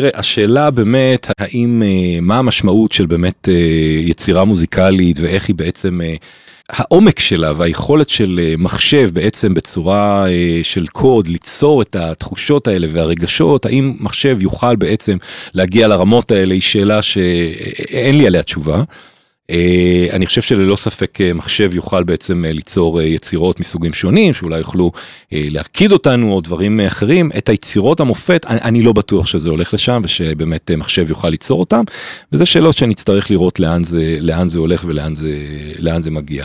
תראה, השאלה באמת, האם, אה, מה המשמעות של באמת אה, יצירה מוזיקלית ואיך היא בעצם, אה, העומק שלה והיכולת של מחשב בעצם בצורה של קוד ליצור את התחושות האלה והרגשות, האם מחשב יוכל בעצם להגיע לרמות האלה, היא שאלה שאין לי עליה תשובה. אה, אני חושב שללא ספק אה, מחשב יוכל בעצם אה, ליצור יצירות מסוגים שונים שאולי יוכלו להקיד אותנו או דברים אחרים את היצירות המופת אני, לא בטוח שזה הולך לשם ושבאמת מחשב יוכל ליצור אותם וזה שאלות שנצטרך לראות לאן זה לאן זה הולך ולאן זה לאן זה מגיע.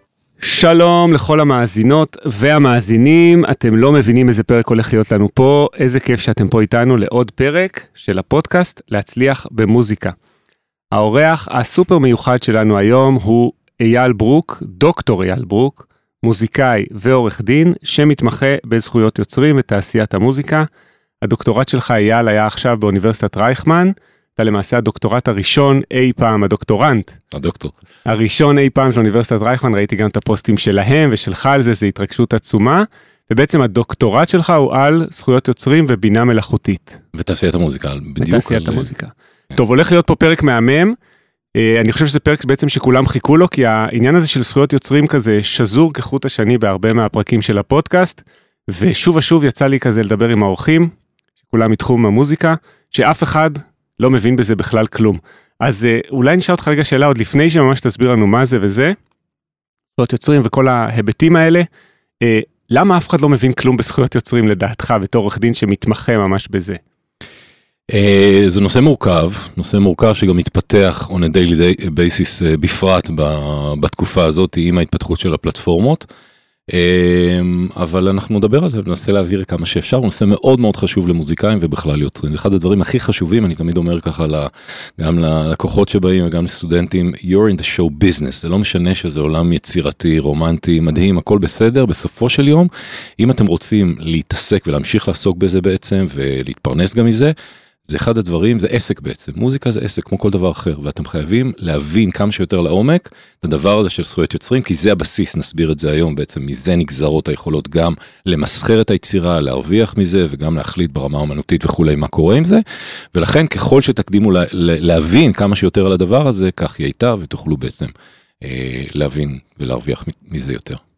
שלום לכל המאזינות והמאזינים, אתם לא מבינים איזה פרק הולך להיות לנו פה, איזה כיף שאתם פה איתנו לעוד פרק של הפודקאסט להצליח במוזיקה. האורח הסופר מיוחד שלנו היום הוא אייל ברוק, דוקטור אייל ברוק, מוזיקאי ועורך דין שמתמחה בזכויות יוצרים ותעשיית המוזיקה. הדוקטורט שלך אייל היה עכשיו באוניברסיטת רייכמן. אתה למעשה הדוקטורט הראשון אי פעם, הדוקטורנט. הדוקטור. הראשון אי פעם של אוניברסיטת רייכמן, ראיתי גם את הפוסטים שלהם ושלך על זה, זה התרגשות עצומה. ובעצם הדוקטורט שלך הוא על זכויות יוצרים ובינה מלאכותית. ותעשיית המוזיקה, בדיוק. ותעשיית על... המוזיקה. כן. טוב, הולך להיות פה פרק מהמם. אה, אני חושב שזה פרק בעצם שכולם חיכו לו, כי העניין הזה של זכויות יוצרים כזה שזור כחוט השני בהרבה מהפרקים של הפודקאסט. ושוב ושוב יצא לי כזה לדבר עם האורחים, שכולם מתחום המוזיקה, שאף אחד לא מבין בזה בכלל כלום. אז אה, אולי נשאל אותך רגע שאלה עוד לפני שממש תסביר לנו מה זה וזה. זכויות יוצרים וכל ההיבטים האלה. אה, למה אף אחד לא מבין כלום בזכויות יוצרים לדעתך בתור עורך דין שמתמחה ממש בזה? Uh, זה נושא מורכב, נושא מורכב שגם מתפתח on a daily basis uh, בפרט בתקופה הזאת עם ההתפתחות של הפלטפורמות. אמ, אבל אנחנו נדבר על זה וננסה להעביר כמה שאפשר הוא נושא מאוד מאוד חשוב למוזיקאים ובכלל יוצרים אחד הדברים הכי חשובים אני תמיד אומר ככה גם ללקוחות שבאים וגם לסטודנטים you're in the show business זה לא משנה שזה עולם יצירתי רומנטי מדהים הכל בסדר בסופו של יום אם אתם רוצים להתעסק ולהמשיך לעסוק בזה בעצם ולהתפרנס גם מזה. זה אחד הדברים זה עסק בעצם מוזיקה זה עסק כמו כל דבר אחר ואתם חייבים להבין כמה שיותר לעומק את הדבר הזה של זכויות יוצרים כי זה הבסיס נסביר את זה היום בעצם מזה נגזרות היכולות גם למסחר את היצירה להרוויח מזה וגם להחליט ברמה האמנותית וכולי מה קורה עם זה ולכן ככל שתקדימו לה, להבין כמה שיותר על הדבר הזה כך היא הייתה ותוכלו בעצם אה, להבין ולהרוויח מזה יותר.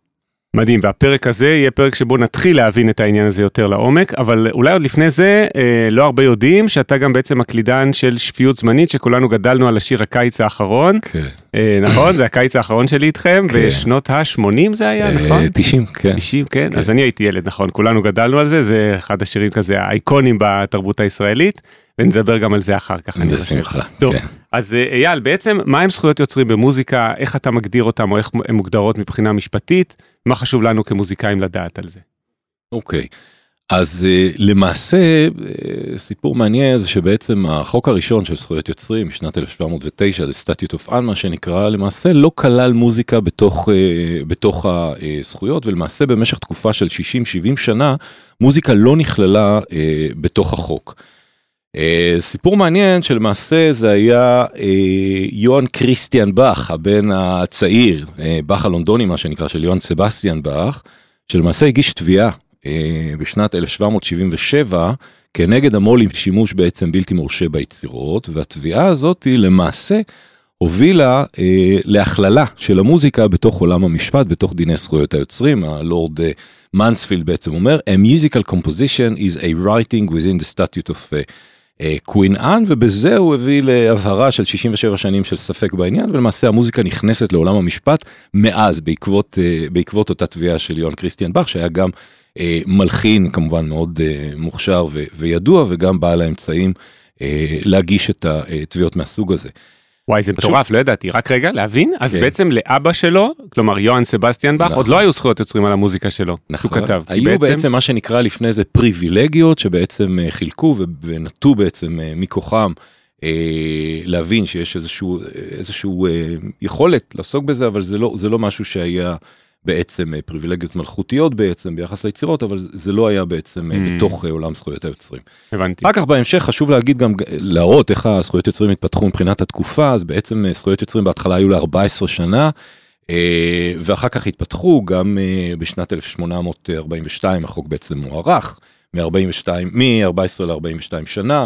מדהים, והפרק הזה יהיה פרק שבו נתחיל להבין את העניין הזה יותר לעומק, אבל אולי עוד לפני זה, אה, לא הרבה יודעים שאתה גם בעצם הקלידן של שפיות זמנית, שכולנו גדלנו על השיר הקיץ האחרון. כן. אה, נכון? זה הקיץ האחרון שלי איתכם, כן. בשנות ה-80 זה היה, אה, נכון? 90, כן. 90, כן. כן. אז אני הייתי ילד, נכון, כולנו גדלנו על זה, זה אחד השירים כזה האיקונים בתרבות הישראלית. ונדבר גם על זה אחר כך. בשמחה. טוב, כן. אז אה, אייל, בעצם מה הם זכויות יוצרים במוזיקה, איך אתה מגדיר אותם או איך הן מוגדרות מבחינה משפטית, מה חשוב לנו כמוזיקאים לדעת על זה. אוקיי, אז אה, למעשה אה, סיפור מעניין זה שבעצם החוק הראשון של זכויות יוצרים משנת 1709 זה סטטיות אוף אן מה שנקרא למעשה לא כלל מוזיקה בתוך בתוך הזכויות ולמעשה במשך תקופה של 60-70 שנה מוזיקה לא נכללה בתוך החוק. Uh, סיפור מעניין שלמעשה זה היה uh, יוהאן קריסטיאן באך הבן הצעיר uh, באך הלונדוני מה שנקרא של יוהאן סבסטיאן באך שלמעשה הגיש תביעה uh, בשנת 1777 כנגד המו"ל עם שימוש בעצם בלתי מורשה ביצירות והתביעה הזאת היא למעשה הובילה uh, להכללה של המוזיקה בתוך עולם המשפט בתוך דיני זכויות היוצרים הלורד uh, מנספילד בעצם אומר a musical composition is a writing within the statute of uh, קווין אנ ובזה הוא הביא להבהרה של 67 שנים של ספק בעניין ולמעשה המוזיקה נכנסת לעולם המשפט מאז בעקבות אה, בעקבות אותה תביעה של יוהאן קריסטיאן באך שהיה גם אה, מלחין כמובן מאוד אה, מוכשר וידוע וגם בעל האמצעים להגיש את התביעות מהסוג הזה. וואי זה מטורף לא ידעתי רק רגע להבין אז כן. בעצם לאבא שלו כלומר יוהאן סבסטיאן באך עוד נכון. לא היו זכויות יוצרים על המוזיקה שלו. נכון, שהוא כתב. היו בעצם מה שנקרא לפני זה פריבילגיות שבעצם אה, חילקו ונטו בעצם אה, מכוחם אה, להבין שיש איזשהו איזשהו יכולת לעסוק בזה אבל זה לא זה לא משהו שהיה בעצם אה, פריבילגיות מלכותיות בעצם ביחס ליצירות אבל זה לא היה בעצם Mm. בתוך אה, עולם זכויות היוצרים. הבנתי. אחר כך בהמשך חשוב להגיד גם להראות איך הזכויות יוצרים התפתחו מבחינת התקופה אז בעצם זכויות יוצרים בהתחלה היו ל-14 שנה ואחר כך התפתחו גם בשנת 1842 החוק בעצם מוארך מ-42 מ-14 ל-42 שנה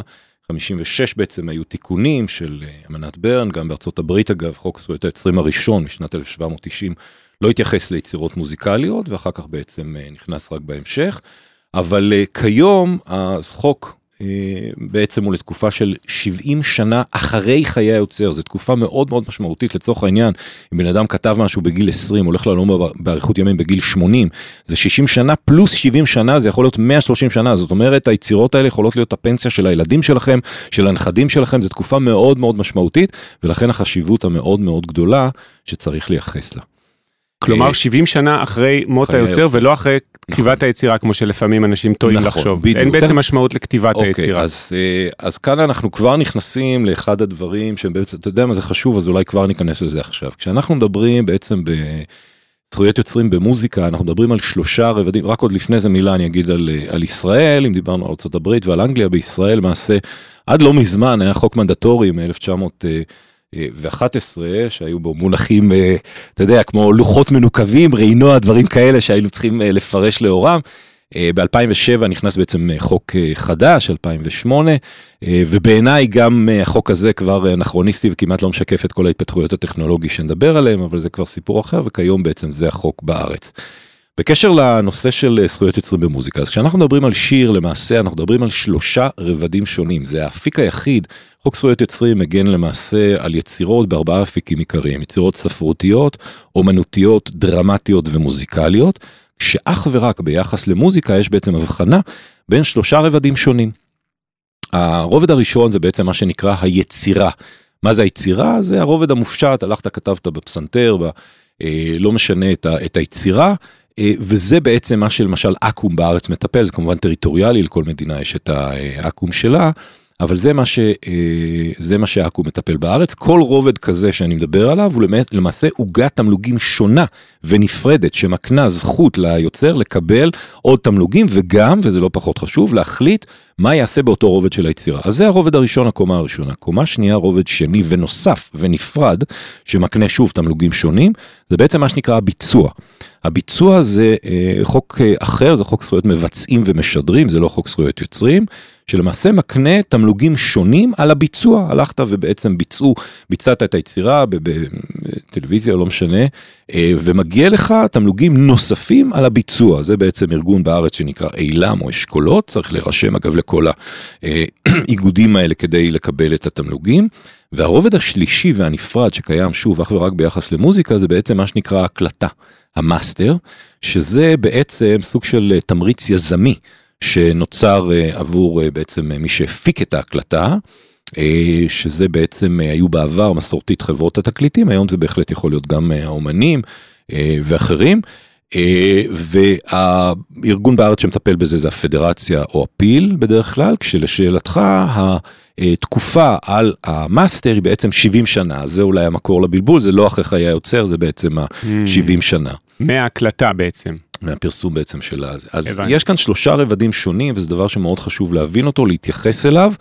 56 בעצם היו תיקונים של אמנת ברן גם בארצות הברית אגב חוק זכויות היוצרים הראשון משנת 1790 לא התייחס ליצירות מוזיקליות ואחר כך בעצם אה, נכנס רק בהמשך. אבל אה, כיום החוק אה, בעצם הוא לתקופה של 70 שנה אחרי חיי היוצר, זו תקופה מאוד מאוד משמעותית לצורך העניין, אם בן אדם כתב משהו בגיל 20, הולך לעלום באריכות ימים בגיל 80, זה 60 שנה פלוס 70 שנה, זה יכול להיות 130 שנה, זאת אומרת היצירות האלה יכולות להיות הפנסיה של הילדים שלכם, של הנכדים שלכם, זו תקופה מאוד מאוד משמעותית, ולכן החשיבות המאוד מאוד גדולה שצריך לייחס לה. כלומר אה, 70 שנה אחרי מות היוצר. ולא אחרי כתיבת היצירה כמו שלפעמים אנשים טועים נכון, לחשוב. אין בעצם משמעות לכתיבת אוקיי, היצירה. אז, אה, אז כאן אנחנו כבר נכנסים לאחד הדברים שהם בעצם, אתה יודע מה זה חשוב, אז אולי כבר ניכנס לזה עכשיו. כשאנחנו מדברים בעצם בזכויות יוצרים במוזיקה, אנחנו מדברים על שלושה רבדים, רק עוד לפני זה מילה אני אגיד על, אה, על ישראל, אם דיברנו על ארה"ב ועל אנגליה, בישראל למעשה, עד לא מזמן היה חוק מנדטורי מ-1911, שהיו בו מונחים, אה, אתה יודע, כמו לוחות מנוקבים, רעינוע, דברים כאלה שהיינו צריכים אה, לפרש לאורם. ב-2007 נכנס בעצם אה, חוק אה, חדש, 2008, אה, ובעיניי גם אה, החוק הזה כבר אנכרוניסטי וכמעט לא משקף את כל ההתפתחויות הטכנולוגיות שנדבר עליהם, אבל זה כבר סיפור אחר, וכיום בעצם זה החוק בארץ. בקשר לנושא של אה, זכויות יוצרים במוזיקה, אז כשאנחנו מדברים על שיר, למעשה אנחנו מדברים על שלושה רבדים שונים. זה האפיק היחיד, חוק זכויות יוצרים מגן למעשה על יצירות בארבעה אפיקים עיקריים, יצירות ספרותיות, אומנותיות, דרמטיות ומוזיקליות, שאך ורק ביחס למוזיקה יש בעצם הבחנה בין שלושה רבדים שונים. הרובד הראשון זה בעצם מה שנקרא היצירה. מה זה היצירה? זה הרובד המופשט, הלכת כתבת בפסנתר, ב, אה, לא משנה את, ה, את היצירה, וזה בעצם מה שלמשל אקו"ם בארץ מטפל, זה כמובן טריטוריאלי, לכל מדינה יש את האקו"ם שלה, אבל זה מה, ש, אה, זה מה שאקו"ם מטפל בארץ. כל רובד כזה שאני מדבר עליו הוא למע- למעשה עוגת תמלוגים שונה ונפרדת שמקנה זכות ליוצר לקבל עוד תמלוגים וגם, וזה לא פחות חשוב, להחליט מה יעשה באותו רובד של היצירה. אז זה הרובד הראשון, הקומה הראשונה. קומה שנייה, רובד שני ונוסף ונפרד, שמקנה שוב תמלוגים שונים, זה בעצם מה שנקרא הביצוע. הביצוע זה אה, חוק אה, אחר, זה חוק זכויות מבצעים ומשדרים, זה לא חוק זכויות יוצרים, שלמעשה מקנה תמלוגים שונים על הביצוע. הלכת ובעצם ביצעו, ביצעת את היצירה בטלוויזיה, לא משנה, אה, ומגיע לך תמלוגים נוספים על הביצוע. זה בעצם ארגון בארץ שנקרא עיל"ם או אשכולות, צריך להירשם אגב לכל האיגודים האלה כדי לקבל את התמלוגים. והרובד השלישי והנפרד שקיים שוב אך ורק ביחס למוזיקה זה בעצם מה שנקרא הקלטה, המאסטר, שזה בעצם סוג של אה, תמריץ יזמי שנוצר אה, עבור אה, בעצם אה, מי שהפיק את ההקלטה, שזה בעצם היו בעבר מסורתית חברות התקליטים, היום זה בהחלט יכול להיות גם האומנים ואחרים. אה, והארגון בארץ שמטפל בזה זה הפדרציה או הפי"ל בדרך כלל, כשלשאלתך התקופה על המאסטר היא בעצם 70 שנה, זה אולי המקור לבלבול, זה לא אחרי חיי היוצר, זה בעצם ה-70 שנה. מההקלטה בעצם. מהפרסום בעצם של הזה. אז הבנתי. יש כאן שלושה רבדים שונים וזה דבר שמאוד חשוב להבין אותו, להתייחס אליו.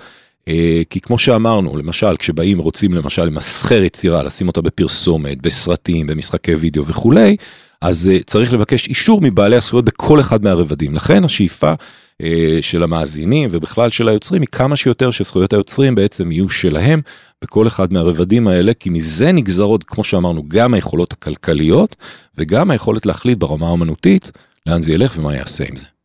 אה, כי כמו שאמרנו, למשל, כשבאים רוצים למשל למסחר יצירה, לשים אותה בפרסומת, בסרטים, במשחקי וידאו וכולי, אז אה, צריך לבקש אישור מבעלי הזכויות בכל אחד מהרבדים. לכן השאיפה של המאזינים ובכלל של היוצרים היא כמה שיותר שזכויות היוצרים בעצם יהיו שלהם בכל אחד מהרבדים האלה, כי מזה נגזרות, כמו שאמרנו, גם היכולות הכלכליות וגם היכולת להחליט ברמה האמנותית לאן זה ילך ומה יעשה עם זה.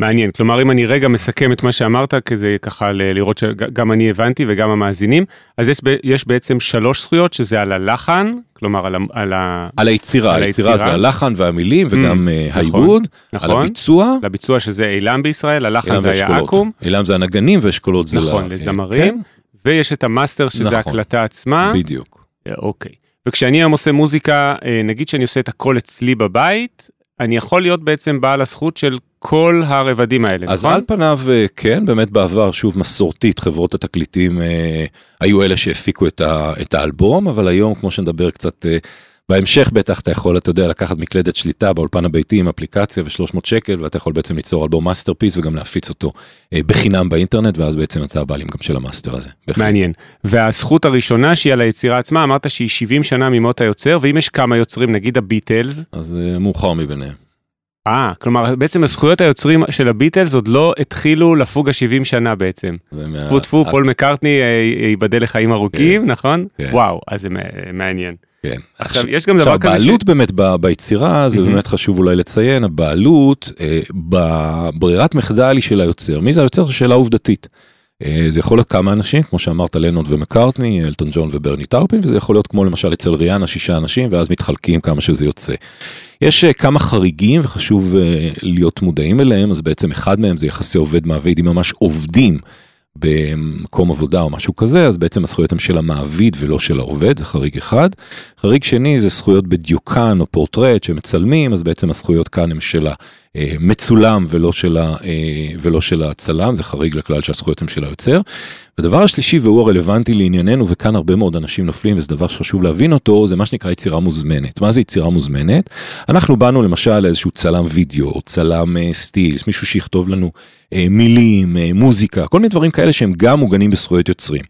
מעניין, כלומר אם אני רגע מסכם את מה שאמרת, כזה ככה ל- לראות שגם אני הבנתי וגם המאזינים, אז יש, יש בעצם שלוש זכויות שזה על הלחן, כלומר על, ה- על, ה- על היצירה, על היצירה זה. הלחן והמילים וגם אה, נכון, העיבוד, על נכון, הביצוע, לביצוע שזה אילם בישראל, הלחן אילם זה היה. אקו"ם, אילם זה הנגנים ואשכולות זה נכון, ל- לזמרים, כן, ויש את המאסטר שזה נכון. הקלטה עצמה. בדיוק. אה, אוקיי. וכשאני היום עושה מוזיקה, אה, נגיד שאני עושה את הכל אצלי בבית, אני יכול להיות בעצם בעל הזכות של כל הרבדים האלה, אז נכון? על פניו אה, כן, באמת בעבר, שוב מסורתית, חברות התקליטים אה, היו אלה שהפיקו את, ה, את האלבום, אבל היום, כמו שנדבר קצת אה, בהמשך, בטח אתה יכול, אתה יודע, לקחת מקלדת שליטה באולפן הביתי עם אפליקציה ו-300 שקל, ואתה יכול בעצם ליצור אלבום masterpiece וגם להפיץ אותו אה, בחינם באינטרנט, ואז בעצם אתה הבעלים גם של המאסטר הזה. בהחלט. מעניין. והזכות הראשונה שהיא על היצירה עצמה, אמרת שהיא 70 שנה ממות היוצר, ואם יש כמה יוצרים, נגיד הביטלס, אז אה, מאוחר מביניהם. אה, כלומר בעצם הזכויות היוצרים של הביטלס עוד לא התחילו לפוג ה-70 שנה בעצם. טפו טפו, פול מקארטני אה, ייבדל לחיים ארוכים, נכון? כן. וואו, אז זה מעניין. כן. עכשיו, יש גם דבר כזה ש... הבעלות באמת ב- ביצירה, זה. באמת חשוב אולי לציין, הבעלות אה, בברירת מחדל היא של היוצר. מי זה היוצר? זו שאלה עובדתית. אה, זה יכול להיות כמה אנשים, כמו שאמרת, לנוד ומקארטני, אלטון ג'ון וברני טרפין, וזה יכול להיות כמו למשל אצל ריאנה, שישה אנשים, ואז מתחלקים כמה שזה יוצא. יש אה, כמה חריגים וחשוב אה, להיות מודעים אליהם, אז בעצם אחד מהם זה יחסי עובד מעביד, אם ממש עובדים במקום עבודה או משהו כזה, אז בעצם הזכויות הן של המעביד ולא של העובד, זה חריג אחד. חריג שני זה זכויות בדיוקן או פורטרט שמצלמים, אז בעצם הזכויות כאן הן של המצולם ולא של, ה, אה, ולא של הצלם, זה חריג לכלל שהזכויות הן של היוצר. ודבר השלישי והוא הרלוונטי לענייננו וכאן הרבה מאוד אנשים נופלים וזה דבר שחשוב להבין אותו זה מה שנקרא יצירה מוזמנת. מה זה יצירה מוזמנת? אנחנו באנו למשל לאיזשהו צלם וידאו או צלם אה, סטילס מישהו שיכתוב לנו אה, מילים אה, מוזיקה כל מיני דברים כאלה שהם גם מוגנים בזכויות יוצרים.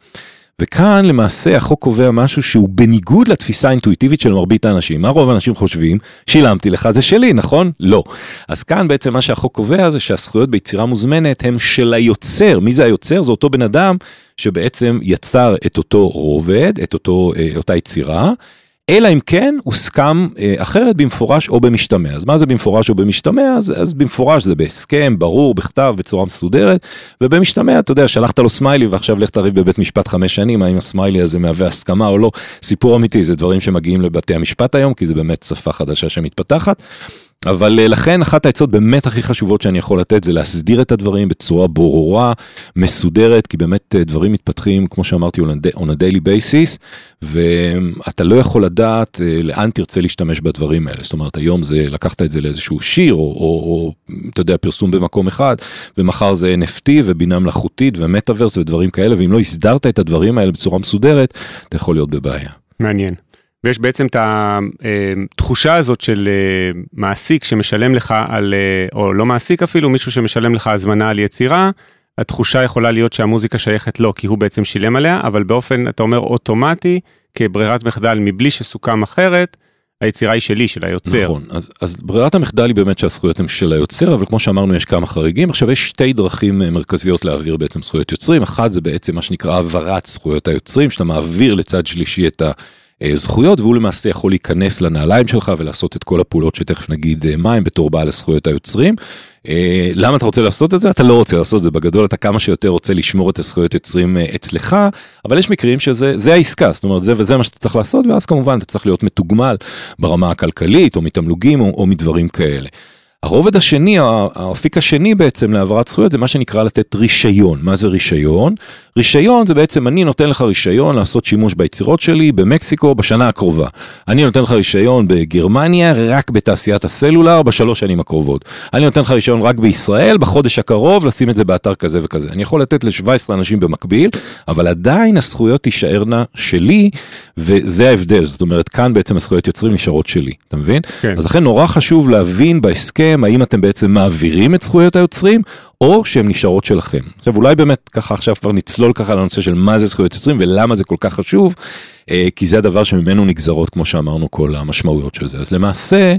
וכאן למעשה החוק קובע משהו שהוא בניגוד לתפיסה האינטואיטיבית של מרבית האנשים. מה רוב האנשים חושבים? שילמתי לך זה שלי, נכון? לא. אז כאן בעצם מה שהחוק קובע זה שהזכויות ביצירה מוזמנת הם של היוצר. מי זה היוצר? זה אותו בן אדם שבעצם יצר את אותו רובד, את אותו, אה, אותה יצירה. אלא אם כן הוסכם אה, אחרת במפורש או במשתמע. אז מה זה במפורש או במשתמע? אז, אז במפורש זה בהסכם, ברור, בכתב, בצורה מסודרת, ובמשתמע, אתה יודע, שלחת לו סמיילי ועכשיו לך תריב בבית משפט חמש שנים, האם הסמיילי הזה מהווה הסכמה או לא. סיפור אמיתי, זה דברים שמגיעים לבתי המשפט היום, כי זה באמת שפה חדשה שמתפתחת. אבל אה, לכן אחת העצות באמת הכי חשובות שאני יכול לתת זה להסדיר את הדברים בצורה ברורה, מסודרת, כי באמת אה, דברים מתפתחים, כמו שאמרתי, on a- daily basis, ואתה לא יכול לדעת אה, לאן תרצה להשתמש בדברים האלה. זאת אומרת, היום זה, לקחת את זה לאיזשהו שיר, או, או, או אתה יודע, פרסום במקום אחד, ומחר זה NFT ובינה מלאכותית ומטאוורס ודברים כאלה, ואם לא הסדרת את הדברים האלה בצורה מסודרת, אתה יכול להיות בבעיה. מעניין. ויש בעצם את התחושה הזאת של אה, מעסיק שמשלם לך על, אה, או לא מעסיק אפילו, מישהו שמשלם לך הזמנה על יצירה, התחושה יכולה להיות שהמוזיקה שייכת לו כי הוא בעצם שילם עליה, אבל באופן, אתה אומר, אוטומטי, כברירת מחדל מבלי שסוכם אחרת, היצירה היא שלי, של היוצר. נכון, אז, אז ברירת המחדל היא באמת שהזכויות הן של היוצר, אבל כמו שאמרנו יש כמה חריגים. עכשיו יש שתי דרכים אה, מרכזיות להעביר בעצם זכויות יוצרים, אחת זה בעצם מה שנקרא העברת זכויות היוצרים, שאתה מעביר לצד שלישי את הזכויות, והוא למעשה יכול להיכנס לנעליים שלך ולעשות את כל הפעולות שתכף נגיד אה, מה הם בתור בעל הזכויות היוצרים. אה, למה אתה רוצה לעשות את זה? אתה לא רוצה לעשות את זה בגדול, אתה כמה שיותר רוצה לשמור את הזכויות יוצרים אה, אצלך, אבל יש מקרים שזה זה העסקה, זאת אומרת זה וזה מה שאתה צריך לעשות, ואז כמובן אתה צריך להיות מתוגמל ברמה הכלכלית או מתמלוגים או, או מדברים כאלה. הרובד השני, האפיק השני בעצם להעברת זכויות זה מה שנקרא לתת רישיון. מה זה רישיון? רישיון זה בעצם אני נותן לך רישיון לעשות שימוש ביצירות שלי במקסיקו בשנה הקרובה. אני נותן לך רישיון בגרמניה רק בתעשיית הסלולר בשלוש שנים הקרובות. אני נותן לך רישיון רק בישראל בחודש הקרוב לשים את זה באתר כזה וכזה. אני יכול לתת ל-17 אנשים במקביל, אבל עדיין הזכויות תישארנה שלי, וזה ההבדל. זאת אומרת, כאן בעצם הזכויות יוצרים נשארות שלי, אתה מבין? כן. אז לכן נורא חשוב להבין בהסכם האם אתם בעצם מעבירים את זכויות היוצרים, או שהן נשארות שלכם. עכשיו אולי באמת ככה עכשיו כבר נצלול ככה לנושא של מה זה זכויות יוצרים ולמה זה כל כך חשוב, אה, כי זה הדבר שממנו נגזרות כמו שאמרנו כל המשמעויות של זה. אז למעשה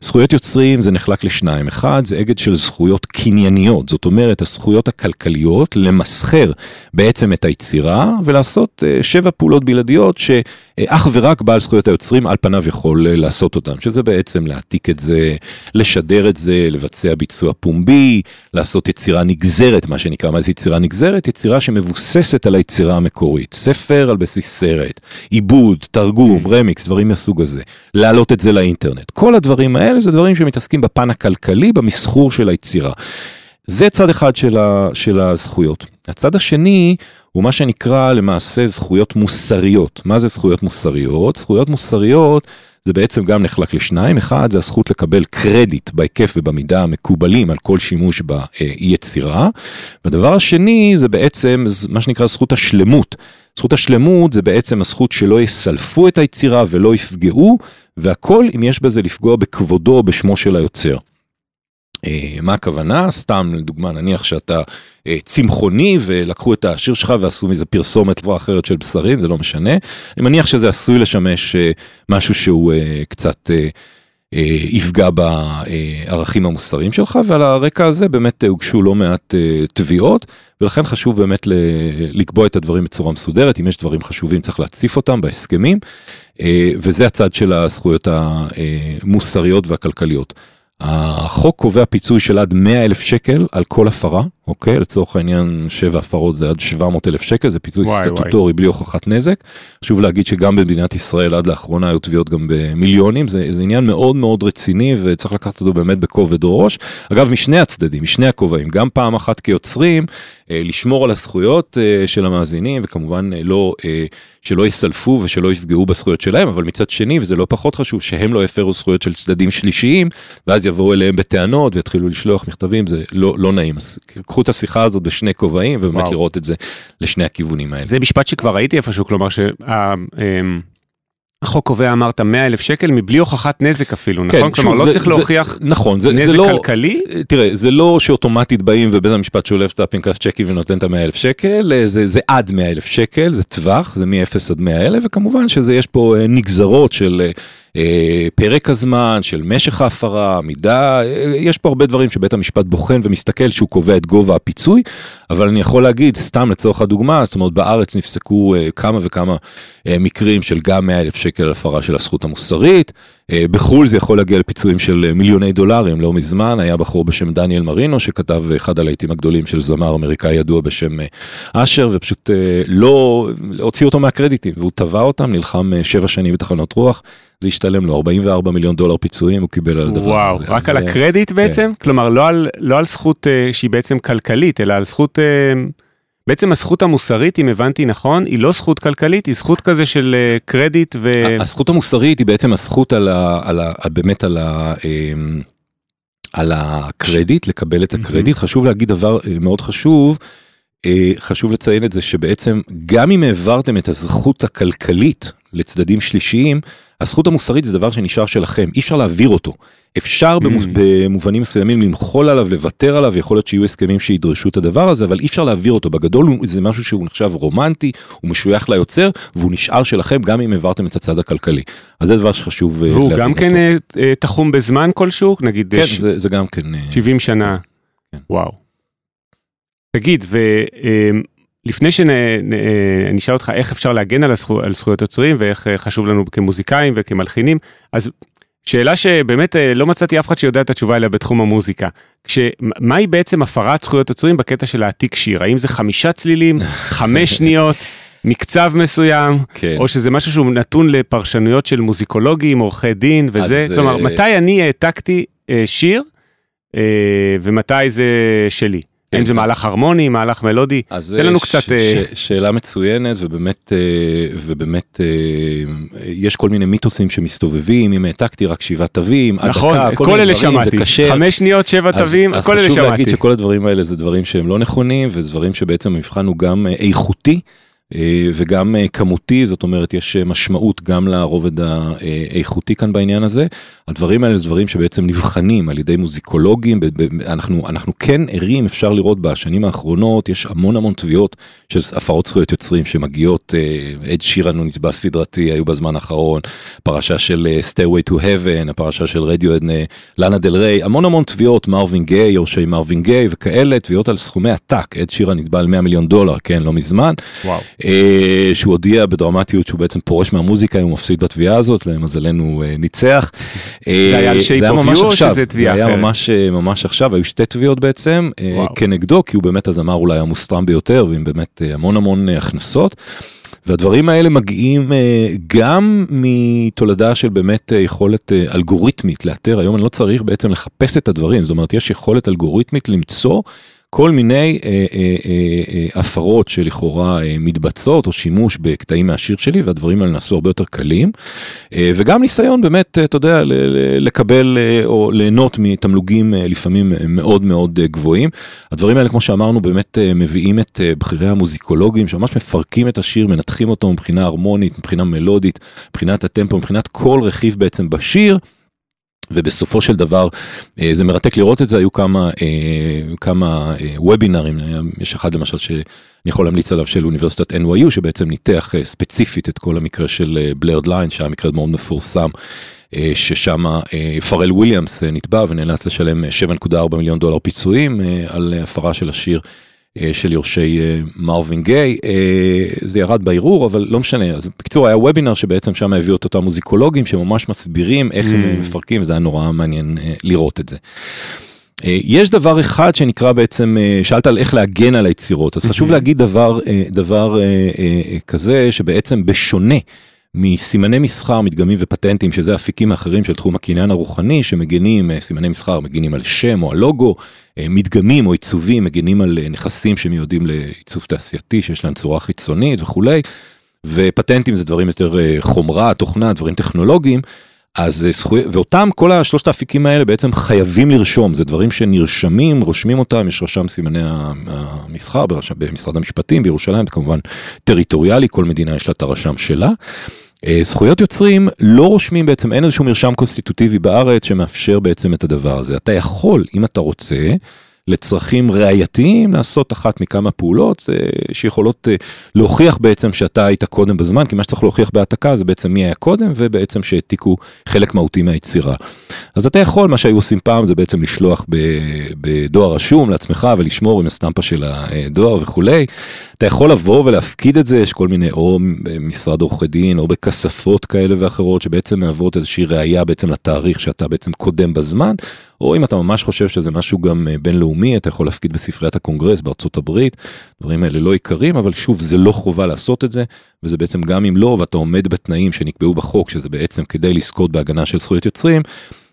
זכויות יוצרים זה נחלק לשניים, אחד זה אגד של זכויות קנייניות, זאת אומרת הזכויות הכלכליות למסחר בעצם את היצירה ולעשות אה, שבע פעולות בלעדיות שאך ורק בעל זכויות היוצרים על פניו יכול אה, לעשות אותם, שזה בעצם להעתיק את זה, לשדר את זה, לבצע ביצוע פומבי, לעשות יצירה נגזרת, מה שנקרא, מה זה יצירה נגזרת? יצירה שמבוססת על היצירה המקורית, ספר על בסיס סרט, עיבוד, תרגום, רמיקס, דברים מהסוג הזה, להעלות את זה לאינטרנט. כל הדברים האלה זה דברים שמתעסקים בפן הכלכלי, במסחור של היצירה. זה צד אחד של, ה, של הזכויות. הצד השני הוא מה שנקרא למעשה זכויות מוסריות. מה זה זכויות מוסריות? זכויות מוסריות זה בעצם גם נחלק לשניים, אחד זה הזכות לקבל קרדיט בהיקף ובמידה המקובלים על כל שימוש ביצירה, והדבר השני זה בעצם מה שנקרא זכות השלמות. זכות השלמות זה בעצם הזכות שלא יסלפו את היצירה ולא יפגעו, והכל אם יש בזה לפגוע בכבודו או בשמו של היוצר. אה, מה הכוונה? סתם לדוגמה נניח שאתה אה, צמחוני ולקחו את השיר שלך ועשו מזה פרסומת או אחרת של בשרים, זה לא משנה. אני מניח שזה עשוי לשמש אה, משהו שהוא קצת יפגע בערכים המוסריים שלך ועל הרקע הזה באמת הוגשו לא מעט תביעות ולכן חשוב באמת לקבוע את הדברים בצורה מסודרת, אם יש דברים חשובים צריך להציף אותם בהסכמים וזה הצד של הזכויות המוסריות והכלכליות. החוק קובע פיצוי של עד 100 אלף שקל על כל הפרה, אוקיי? לצורך העניין 7 הפרות זה עד 700 אלף שקל, זה פיצוי וואי, סטטוטורי וואי. בלי הוכחת נזק. חשוב להגיד שגם במדינת ישראל עד לאחרונה היו תביעות גם במיליונים, זה, זה עניין מאוד מאוד רציני וצריך לקחת אותו באמת בכובד ראש. אגב, משני הצדדים, משני הכובעים, גם פעם אחת כיוצרים, אה, לשמור על הזכויות אה, של המאזינים וכמובן אה, לא, שלא יסלפו ושלא יפגעו בזכויות שלהם, אבל מצד שני, וזה לא פחות חשוב, שהם לא יפרו זכויות של צדדים שלישיים, ואז יבואו אליהם בטענות ויתחילו לשלוח מכתבים, זה לא, לא נעים. אז קחו את השיחה הזאת בשני כובעים ובאמת וואו. לראות את זה לשני הכיוונים האלה. זה משפט שכבר ראיתי איפשהו, כלומר שה... החוק קובע אמרת 100 אלף שקל מבלי הוכחת נזק אפילו, כן, נכון? כלומר לא זה, צריך זה, להוכיח נכון, זה, נזק זה לא, כלכלי? תראה, זה לא שאוטומטית באים ובית המשפט שולף את הפנקס צ'קי ונותן את ה-100 אלף שקל, אה, זה, זה עד 100 אלף שקל, זה טווח, זה מ-0 עד 100 אלף, וכמובן שיש פה אה, נגזרות של אה, פרק הזמן, של משך ההפרה, מידה, אה, יש פה הרבה דברים שבית המשפט בוחן ומסתכל שהוא קובע את גובה הפיצוי, אבל אני יכול להגיד, סתם לצורך הדוגמה, זאת אומרת בארץ נפסקו אה, כמה וכמה מקרים של גם 100 אלף שקל הפרה של הזכות המוסרית, בחו"ל זה יכול להגיע לפיצויים של מיליוני דולרים, לא מזמן היה בחור בשם דניאל מרינו שכתב אחד הלהיטים הגדולים של זמר אמריקאי ידוע בשם אשר, ופשוט לא, הוציא אותו מהקרדיטים, והוא תבע אותם, נלחם שבע שנים בתחנות רוח. זה השתלם לו 44 מיליון דולר פיצויים הוא קיבל על הדבר וואו, הזה. וואו, רק על. הקרדיט כן. בעצם? כן. כלומר לא על, לא על זכות שהיא בעצם כלכלית, אלא על זכות, בעצם הזכות המוסרית, אם הבנתי נכון, היא לא זכות כלכלית, היא זכות כזה של uh, קרדיט ו... הזכות המוסרית היא בעצם הזכות על ה... על ה באמת על ה... Um, על הקרדיט, לקבל את הקרדיט. Mm-hmm. חשוב להגיד דבר מאוד חשוב, חשוב לציין את זה שבעצם גם אם העברתם את הזכות הכלכלית לצדדים שלישיים, הזכות המוסרית זה דבר שנשאר שלכם, אי אפשר להעביר אותו. אפשר mm. במובנים מסוימים למחול עליו, לוותר עליו, יכול להיות שיהיו הסכמים שידרשו את הדבר הזה, אבל אי אפשר להעביר אותו. בגדול זה משהו שהוא נחשב רומנטי, הוא משוייך ליוצר, והוא נשאר שלכם גם אם העברתם את הצד הכלכלי. אז זה דבר שחשוב אה, והוא גם כן אה, אה, תחום בזמן כלשהו? נגיד... כן, ש... זה, זה גם כן... 70 שנה. כן. וואו. תגיד, ו... לפני שנשאל אותך איך אפשר להגן על, הזכו, על זכויות יוצרים ואיך חשוב לנו כמוזיקאים וכמלחינים, אז שאלה שבאמת אה, לא מצאתי אף אחד שיודע את התשובה אליה בתחום המוזיקה. מהי בעצם הפרת זכויות יוצרים בקטע של העתיק שיר? האם זה חמישה צלילים, חמש שניות? מקצב מסוים, כן. או שזה משהו שהוא נתון לפרשנויות של מוזיקולוגים, עורכי דין וזה, אז, כלומר, uh... מתי אני העתקתי uh, שיר ומתי זה שלי? האם זה מהלך הרמוני, מהלך מלודי? תן לנו קצת... אה, שאלה מצוינת ובאמת, אה, ובאמת אה, יש כל מיני מיתוסים שמסתובבים, אם העתקתי רק שבעה תווים, נכון, כל אלה שמעתי, חמש שניות, שבע תווים, כל אלה שמעתי. אז חשוב להגיד שכל הדברים האלה זה דברים שהם לא נכונים, וזה דברים שבעצם המבחן הוא גם איכותי. אה, וגם אה, כמותי, זאת אומרת יש אה, משמעות גם לרובד האיכותי כאן בעניין הזה. הדברים האלה זה דברים שבעצם נבחנים על ידי מוזיקולוגים, אנחנו, אנחנו כן ערים, אפשר לראות בשנים האחרונות, יש המון המון תביעות של הפרות זכויות יוצרים שמגיעות, עד שירן הוא נתבע סדרתי, היו בזמן האחרון, פרשה של Stairway to Heaven, הפרשה של רדיואד, לאנה דל ריי, המון המון תביעות, מרווין גיי, יורשי מרווין גיי וכאלה, תביעות על סכומי עתק, עד שירן נתבע על 100 מיליון דולר, כן, לא מזמן. וואו. אה, שהוא הודיע בדרמטיות שהוא בעצם פורש מהמוזיקה, הוא מפסיד בתביעה הזאת, למזלנו אה, ניצח. זה היה על אה, שייפ אוף יו או שזה תביעה אחרת? זה היה ממש, ממש עכשיו, היו שתי תביעות בעצם, וואו. כנגדו, כי הוא באמת הזמר אולי המוסטרם ביותר, ועם באמת המון המון הכנסות. והדברים האלה מגיעים אה, גם מתולדה של באמת אה, יכולת אה, אלגוריתמית לאתר, היום אני לא צריך בעצם לחפש את הדברים, זאת אומרת יש יכולת אלגוריתמית למצוא כל מיני אה, אה, אה, אה, הפרות שלכאורה אה, מתבצעות או שימוש בקטעים מהשיר שלי והדברים האלה נעשו הרבה יותר קלים אה, וגם ניסיון באמת אה, אתה יודע לקבל אה, או ליהנות מתמלוגים אה, לפעמים אה, מאוד מאוד אה, גבוהים. הדברים האלה כמו שאמרנו באמת אה, מביאים את אה, בכירי המוזיקולוגים שממש מפרקים את השיר מנתחים אותו מבחינה הרמונית מבחינה מלודית מבחינת הטמפו מבחינת כל רכיב בעצם בשיר. ובסופו של דבר אה, זה מרתק לראות את זה היו כמה אה, כמה אה, וובינרים היה- יש אחד למשל שאני יכול להמליץ עליו של אוניברסיטת NYU שבעצם ניתח אה, ספציפית את כל המקרה של בלרד ליין שהיה מקרה מאוד מפורסם. אה, ששם אה, פרל וויליאמס אה, נתבע ונאלץ לשלם אה, 7.4 מיליון דולר פיצויים אה, על אה, הפרה של השיר אה, של יורשי אה, מרווין גיי אה, זה ירד בערעור אבל לא משנה אז בקיצור היה וובינר שבעצם שם הביאו את אותם מוזיקולוגים שממש מסבירים איך הם Mm. אה, מפרקים זה היה נורא מעניין אה, לראות את זה. אה, יש דבר אחד שנקרא בעצם אה, שאלת על איך להגן על היצירות אז חשוב Mhm. להגיד דבר אה, דבר אה, אה, אה, כזה שבעצם בשונה. מסימני מסחר מדגמים ופטנטים שזה אפיקים אחרים של תחום הקניין הרוחני שמגנים אה, סימני מסחר מגנים על שם או על לוגו אה, מדגמים או עיצובים מגנים על אה, נכסים שמיועדים לעיצוב תעשייתי שיש להם צורה חיצונית וכולי. ופטנטים זה דברים יותר חומרה תוכנה דברים טכנולוגיים. אז אה, זכוי... ואותם כל השלושת האפיקים האלה בעצם חייבים לרשום זה דברים שנרשמים רושמים אותם יש רשם סימני המסחר ברשם, במשרד המשפטים בירושלים זה כמובן טריטוריאלי כל מדינה יש לה את הרשם שלה. אה, זכויות יוצרים לא רושמים בעצם אין איזשהו מרשם קונסטיטוטיבי בארץ שמאפשר בעצם את הדבר הזה אתה יכול אם אתה רוצה לצרכים ראייתיים לעשות אחת מכמה פעולות אה, שיכולות אה, להוכיח בעצם שאתה היית קודם בזמן כי מה שצריך להוכיח בהעתקה זה בעצם מי היה קודם ובעצם שהעתיקו חלק מהותי מהיצירה. אז אתה יכול מה שהיו עושים פעם זה בעצם לשלוח בדואר רשום לעצמך ולשמור עם הסטמפה של הדואר וכולי. אתה יכול לבוא ולהפקיד את זה יש כל מיני או במשרד עורכי דין או בכספות כאלה ואחרות שבעצם מהוות איזושהי ראייה בעצם לתאריך שאתה בעצם קודם בזמן או אם אתה ממש חושב שזה משהו גם אה, בינלאומי אתה יכול להפקיד בספריית הקונגרס בארצות הברית דברים האלה לא עיקרים אבל שוב זה לא חובה לעשות את זה וזה בעצם גם אם לא ואתה עומד בתנאים שנקבעו בחוק שזה בעצם כדי לזכות בהגנה של זכויות יוצרים.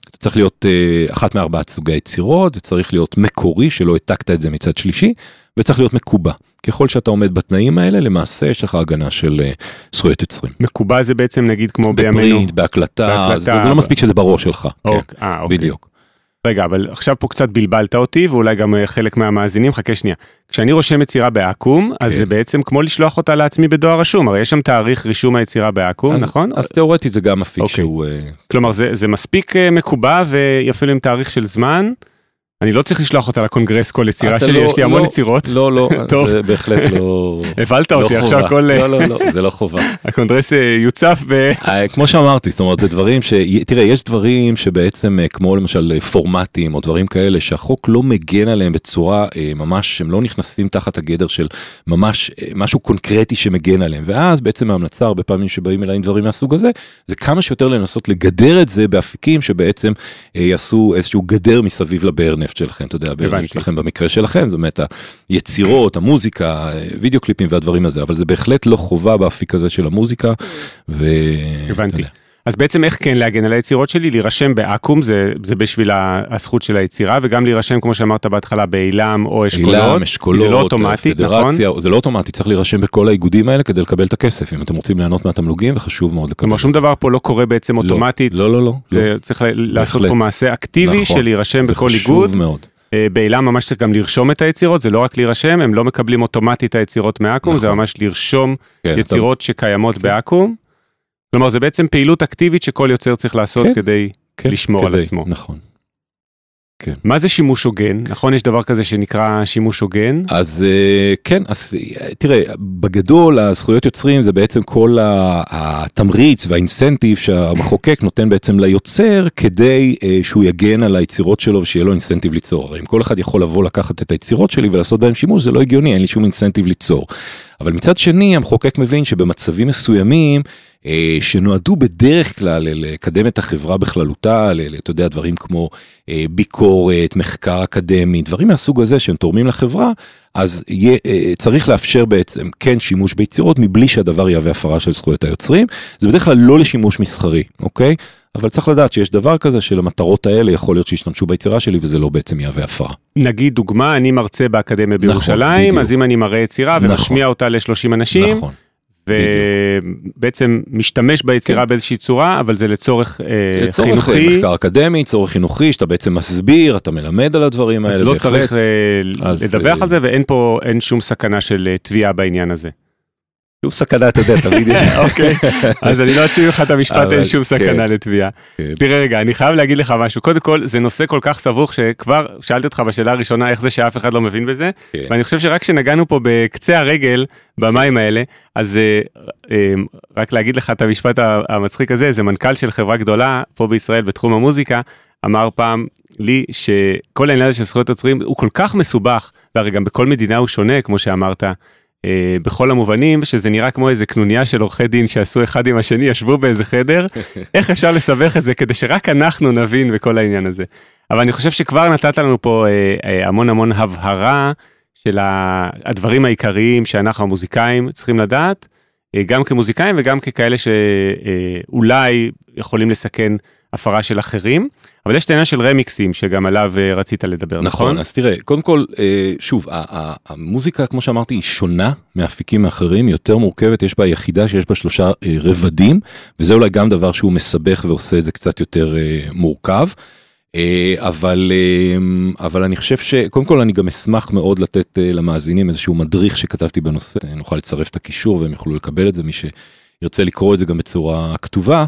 אתה צריך להיות אה, אחת מארבעת סוגי היצירות זה צריך להיות מקורי שלא העתקת את זה מצד שלישי וצריך להיות מקובע ככל שאתה עומד בתנאים האלה למעשה יש לך הגנה של אה, זכויות יוצרים. מקובע זה בעצם נגיד כמו בימינו. בפרינט, בהקלטה, בהקלטה, זה, זה לא מספיק שזה בראש שלך, כן, אוקיי, אה, אוקיי. בדיוק. רגע, אבל עכשיו פה קצת בלבלת אותי, ואולי גם אה, חלק מהמאזינים, חכה שנייה. כשאני רושם יצירה בעכו"ם, אז כן. זה בעצם כמו לשלוח אותה לעצמי בדואר רשום, הרי יש שם תאריך רישום היצירה בעכו"ם, אז, נכון? אז תאורטית זה גם אפיק אוקיי. שהוא... אה, כלומר, זה, זה מספיק אה, מקובע ואפילו עם תאריך של זמן. אני לא צריך לשלוח אותה לקונגרס כל יצירה שלי, לא- יש לי המון לא- יצירות. לא, לא, טוב. זה בהחלט לא... הבלת לא אותי, עכשיו חובה. כל אה, לא, לא, לא, זה לא חובה. הקונגרס אה, יוצף ב... אה, כמו שאמרתי, זאת אומרת, זה דברים ש... תראה, יש דברים שבעצם, אה, כמו למשל פורמטים או דברים כאלה, שהחוק לא מגן עליהם בצורה ממש, הם לא נכנסים תחת הגדר של ממש משהו קונקרטי שמגן עליהם. ואז בעצם ההמלצה, הרבה פעמים שבאים אליי עם דברים מהסוג הזה, זה כמה שיותר לנסות לגדר את זה באפיקים שבעצם יעשו איזשהו גדר מסביב לבאר נפט שלכם, אתה יודע. נפט שלכם במקרה שלכם, זאת אומרת, היצירות, המוזיקה, וידאו קליפים והדברים הזה, אבל זה בהחלט לא חובה באפיק הזה של המוזיקה. ו... הבנתי. אז בעצם איך כן להגן על היצירות שלי? להירשם בעכו"ם, זה, זה בשביל הזכות של היצירה, וגם להירשם, כמו שאמרת בהתחלה, באילם או אשכולות. אילם, אשכולות, זה לא אוטומטית, נכון? זה לא אוטומטית, צריך להירשם בכל האיגודים האלה כדי לקבל את הכסף, אם אתם רוצים ליהנות מהתמלוגים וחשוב מאוד לקבל. כלומר, שום דבר פה לא קורה בעצם לא, אוטומטית. לא, לא, לא. לא. זה צריך לעשות בהחלט. פה מעשה אקטיבי נכון. של להירשם בכל איגוד. מאוד. אה, באילם ממש צריך גם לרשום את היצירות, זה לא רק להירשם, הם לא מקבלים אוטומטית היצירות מעכו"ם, זה נכון. ממש לרשום כן, אתה- יצירות שקיימות כן. בעכו"ם. כלומר, זה בעצם פעילות אקטיבית שכל יוצר צריך לעשות כן. כדי... כן, לשמור על כדי, עצמו. נכון. מה זה שימוש הוגן? נכון, יש דבר כזה שנקרא שימוש הוגן? אז אה, כן, אז אה, תראה, בגדול הזכויות יוצרים זה בעצם כל התמריץ והאינסנטיב שהמחוקק נותן בעצם ליוצר כדי אה, שהוא יגן על היצירות שלו ושיהיה לו אינסנטיב ליצור. הרי אם כל אחד יכול לבוא לקחת את היצירות שלי ולעשות בהם שימוש זה לא הגיוני, אין לי שום אינסנטיב ליצור. אבל מצד שני המחוקק מבין שבמצבים מסוימים שנועדו בדרך כלל לקדם את החברה בכללותה, אתה יודע, דברים כמו אה, ביקורת, מחקר אקדמי, דברים מהסוג הזה שהם תורמים לחברה, אז יהיה, אה, צריך לאפשר בעצם כן שימוש ביצירות מבלי שהדבר יהווה הפרה של זכויות היוצרים. זה בדרך כלל לא לשימוש מסחרי, אוקיי? אבל צריך לדעת שיש דבר כזה שלמטרות האלה יכול להיות שישתמשו ביצירה שלי וזה לא בעצם יהווה הפרה. נגיד דוגמה, אני מרצה באקדמיה נכון, בירושלים, נכון, אז אם אני מראה יצירה ומשמיע נכון, אותה ל-30 אנשים, נכון. ובעצם משתמש ביצירה כן. באיזושהי צורה, אבל זה לצורך, אה, לצורך חינוכי. לצורך מחקר אקדמי, צורך חינוכי, שאתה בעצם מסביר, אתה מלמד על הדברים האלה. אז לא בהחלט. צריך אה, לדווח על זה, ואין פה, אין שום סכנה של תביעה בעניין הזה. שום סכנה, אתה יודע, תמיד יש. אוקיי, אז אני לא אוציא ממך את המשפט, אין שום סכנה כן. לתביעה. כן. תראה רגע, אני חייב להגיד לך משהו. קודם כל, זה נושא כל כך סבוך שכבר שאלתי אותך בשאלה הראשונה איך זה שאף אחד לא מבין בזה, כן. ואני חושב שרק כשנגענו פה בקצה הרגל במים האלה, אז אה, אה, רק להגיד לך את המשפט המצחיק הזה, זה מנכ"ל של חברה גדולה פה בישראל בתחום המוזיקה, אמר פעם לי שכל העניין הזה של זכויות יוצרים הוא כל כך מסובך, והרי גם בכל מדינה הוא שונה, כמו שאמרת. אה, בכל המובנים שזה נראה כמו איזה קנוניה של עורכי דין שעשו אחד עם השני ישבו באיזה חדר איך אפשר לסבך את זה כדי שרק אנחנו נבין בכל העניין הזה. אבל אני חושב שכבר נתת לנו פה אה, אה, המון המון הבהרה של הדברים העיקריים שאנחנו המוזיקאים צריכים לדעת אה, גם כמוזיקאים וגם ככאלה שאולי יכולים לסכן הפרה של אחרים. אבל יש את העניין של רמיקסים שגם עליו אה, רצית לדבר, נכון? נכון, אז תראה, קודם כל, אה, שוב, המוזיקה, כמו שאמרתי, היא שונה מאפיקים אחרים, יותר מורכבת, יש בה יחידה שיש בה שלושה רבדים, וזה אולי גם דבר שהוא מסבך ועושה את זה קצת יותר מורכב. אבל אבל אני חושב שקודם כל אני גם אשמח מאוד לתת למאזינים איזשהו מדריך שכתבתי בנושא נוכל לצרף את הקישור והם יוכלו לקבל את זה מי שירצה לקרוא את זה גם בצורה כתובה אה,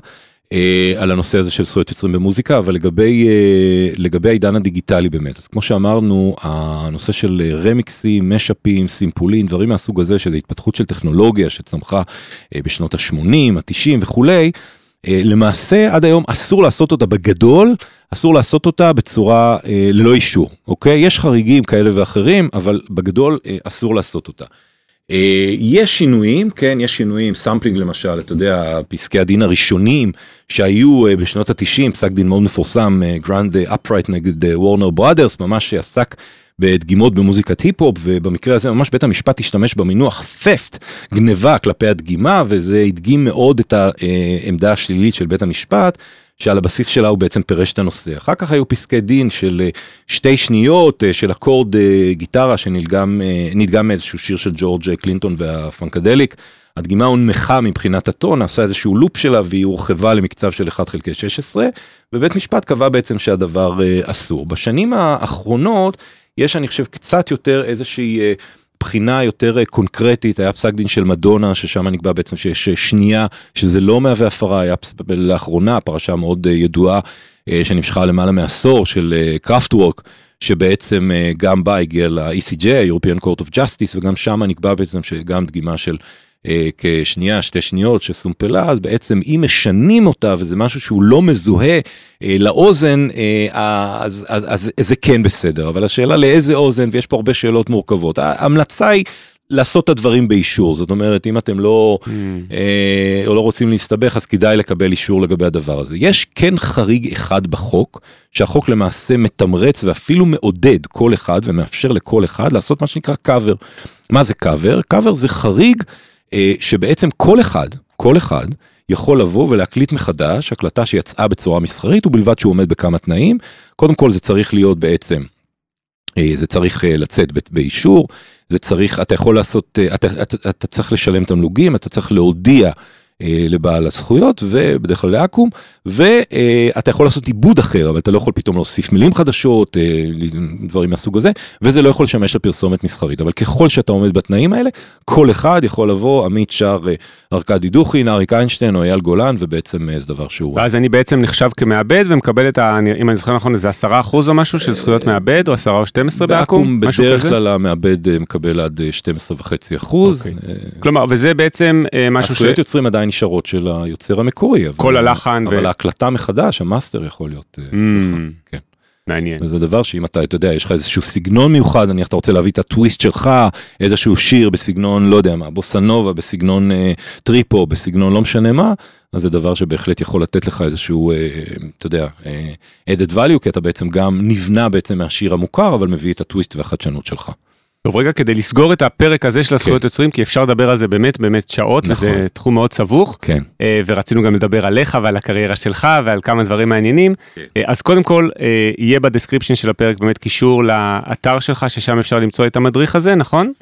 על הנושא הזה של זכויות יוצרים במוזיקה אבל לגבי אה, לגבי העידן הדיגיטלי באמת אז כמו שאמרנו הנושא של רמיקסים מאשאפים סימפולים דברים מהסוג הזה שזה התפתחות של טכנולוגיה שצמחה אה, בשנות ה-80 ה-90 וכולי. למעשה עד היום אסור לעשות אותה בגדול אסור לעשות אותה בצורה אה, ללא אישור אוקיי יש חריגים כאלה ואחרים אבל בגדול אה, אסור לעשות אותה. אה, יש שינויים, כן, יש שינויים, sampling למשל, אתה יודע, פסקי הדין הראשונים שהיו אה, בשנות התשעים, פסק דין מאוד מפורסם, גרנד אפרייט נגד וורנר בראדרס, ממש שעסק בדגימות במוזיקת היפ-הופ, ובמקרה הזה ממש בית המשפט השתמש במינוח theft, גניבה כלפי הדגימה, וזה הדגים מאוד את העמדה השלילית של בית המשפט. שעל הבסיס שלה הוא בעצם פירש את הנושא. אחר כך היו פסקי דין של אה, שתי שניות אה, של אקורד אה, גיטרה שנדגם מאיזשהו שיר של ג'ורג' קלינטון והפאנקדליק. הדגימה הונמכה מבחינת הטון, עשה איזשהו לופ שלה והיא הורחבה למקצב של 1 חלקי 16, ובית משפט קבע בעצם שהדבר אסור. בשנים האחרונות יש אני חושב קצת יותר איזושהי בחינה יותר אה, קונקרטית היה פסק דין של מדונה ששם נקבע בעצם שיש שנייה שזה לא מהווה הפרה היה לאחרונה פרשה מאוד אה, ידועה אה, שנמשכה למעלה מעשור של קראפט וורק שבעצם גם בה הגיע ל-ECJ, European Court of Justice, וגם שם נקבע בעצם שגם דגימה של כשנייה שתי שניות שסומפלה אז בעצם אם משנים אותה וזה משהו שהוא לא מזוהה אה, לאוזן אה, אז, אז, אז אז זה כן בסדר אבל השאלה לאיזה אוזן ויש פה הרבה שאלות מורכבות ההמלצה היא לעשות את הדברים באישור זאת אומרת אם אתם לא mm. אה, או לא רוצים להסתבך אז כדאי לקבל אישור לגבי הדבר הזה יש כן חריג אחד בחוק שהחוק למעשה מתמרץ ואפילו מעודד כל אחד ומאפשר לכל אחד לעשות מה שנקרא קאבר. מה זה קאבר? קאבר זה חריג אה, שבעצם כל אחד, כל אחד, יכול לבוא ולהקליט מחדש הקלטה שיצאה בצורה מסחרית ובלבד שהוא עומד בכמה תנאים. קודם כל זה צריך להיות בעצם, אה, זה צריך אה, לצאת באישור, זה צריך, אתה יכול לעשות, אתה, אתה, אתה צריך לשלם תמלוגים, אתה צריך להודיע אה, לבעל הזכויות ובדרך כלל לאקו"ם ואתה יכול לעשות עיבוד אחר אבל אתה לא יכול פתאום להוסיף מילים חדשות אה, דברים מהסוג הזה וזה לא יכול לשמש לפרסומת מסחרית אבל ככל שאתה עומד בתנאים האלה כל אחד יכול לבוא עמית שר אה, ארכדי דוכין אריק איינשטיין או אייל גולן ובעצם זה דבר שהוא ואז אני בעצם נחשב כמעבד ומקבל את ה... אם אני זוכר נכון זה 10 אחוז או משהו של זכויות מעבד או 10 או 12 באקו"ם בדרך כלל המעבד מקבל עד 12 וחצי אחוז אוקיי. כלומר וזה בעצם משהו ש... יוצרים עדיין נשארות של היוצר המקורי. כל הלחן. אבל ההקלטה מחדש, המאסטר יכול להיות. אה, mm. כן. מעניין. וזה דבר שאם אתה, אתה יודע, יש לך איזשהו סגנון מיוחד, נניח אתה רוצה להביא את הטוויסט שלך, איזשהו שיר בסגנון, לא יודע מה, בוסנובה, בסגנון אה, טריפ הופ, בסגנון לא משנה מה, אז זה דבר שבהחלט יכול לתת לך איזשהו, אה, אתה יודע, אה, added value, כי אתה בעצם גם נבנה בעצם מהשיר המוכר, אבל מביא את הטוויסט והחדשנות שלך. טוב רגע כדי לסגור את הפרק הזה של הזכויות כן. יוצרים כי אפשר לדבר על זה באמת באמת שעות נכון. וזה תחום מאוד סבוך כן. אה, ורצינו גם לדבר עליך ועל הקריירה שלך ועל כמה דברים מעניינים כן. אה, אז קודם כל אה, יהיה ב description של הפרק באמת קישור לאתר שלך ששם אפשר למצוא את המדריך הזה נכון?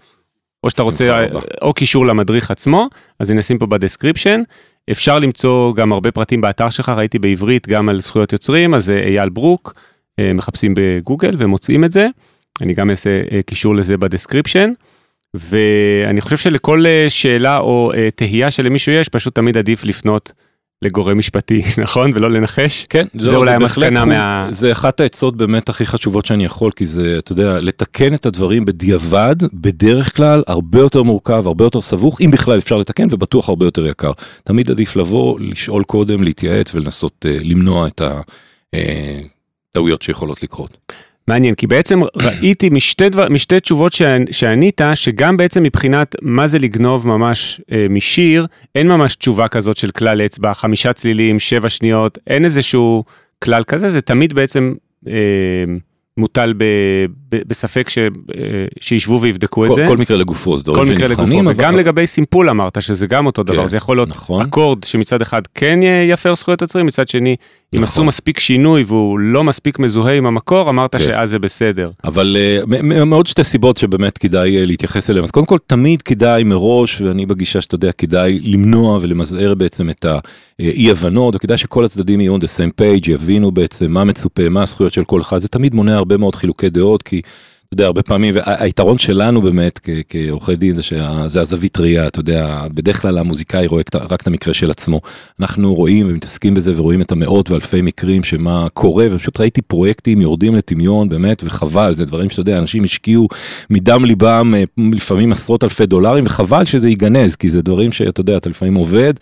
או שאתה רוצה. או קישור למדריך עצמו אז נשים פה ב description אפשר למצוא גם הרבה פרטים באתר שלך ראיתי בעברית גם על זכויות יוצרים אז אייל ברוק מחפשים בגוגל ומוצאים את זה. אני גם אעשה אה, קישור לזה ב description. ואני חושב שלכל אה, שאלה או אה, תהייה שלמישהו יש פשוט תמיד עדיף לפנות לגורם משפטי נכון ולא לנחש. כן, זה אולי בהחלט המסקנה תחום- מה- זה אחת העצות באמת הכי חשובות שאני יכול, כי זה, אתה יודע, לתקן את הדברים בדיעבד, בדרך כלל הרבה יותר מורכב, הרבה יותר סבוך, אם בכלל אפשר לתקן, ובטוח הרבה יותר יקר. תמיד עדיף לבוא, לשאול קודם, להתייעץ ולנסות אה, למנוע את הטעויות שיכולות לקרות. מעניין כי בעצם ראיתי משתי, דבר, משתי תשובות שענ- שענית שגם בעצם מבחינת מה זה לגנוב ממש אה, משיר אין ממש תשובה כזאת של כלל אצבע חמישה צלילים שבע שניות אין איזשהו כלל כזה זה תמיד בעצם אה, מוטל ב, ב, בספק ש, אה, שישבו ויבדקו את כל, זה. כל מקרה לגופו, זה כל דברים מקרה לגופו, אבל- וגם לגבי סימפול אמרת שזה גם אותו דבר, כן, זה יכול להיות נכון. אקורד שמצד אחד כן יפר זכויות יוצרים, מצד שני, אם נכון. עשו מספיק שינוי והוא לא מספיק מזוהה עם המקור, אמרת כן. שאז זה בסדר. אבל אה, מ- מ- מעוד שתי סיבות שבאמת כדאי אה, להתייחס אליהם אז קודם כל תמיד כדאי מראש ואני בגישה שאתה יודע כדאי למנוע ולמזער בעצם את האי הבנות וכדאי שכל הצדדים יהיו on the same page יבינו בעצם מה מצופה מה הזכויות של כל אחד זה תמיד מונע הרבה מאוד חילוקי דעות כי. אתה יודע, הרבה פעמים, והיתרון שלנו באמת כעורכי דין זה שזה הזווית ראייה, אתה יודע, בדרך כלל המוזיקאי רואה רק את המקרה של עצמו. אנחנו רואים ומתעסקים בזה ורואים את המאות ואלפי מקרים שמה קורה, ופשוט ראיתי פרויקטים יורדים לטמיון באמת, וחבל, זה דברים שאתה יודע, אנשים השקיעו מדם ליבם אה, לפעמים עשרות אלפי דולרים, וחבל שזה ייגנז, כי זה דברים שאתה יודע, אתה לפעמים עובד.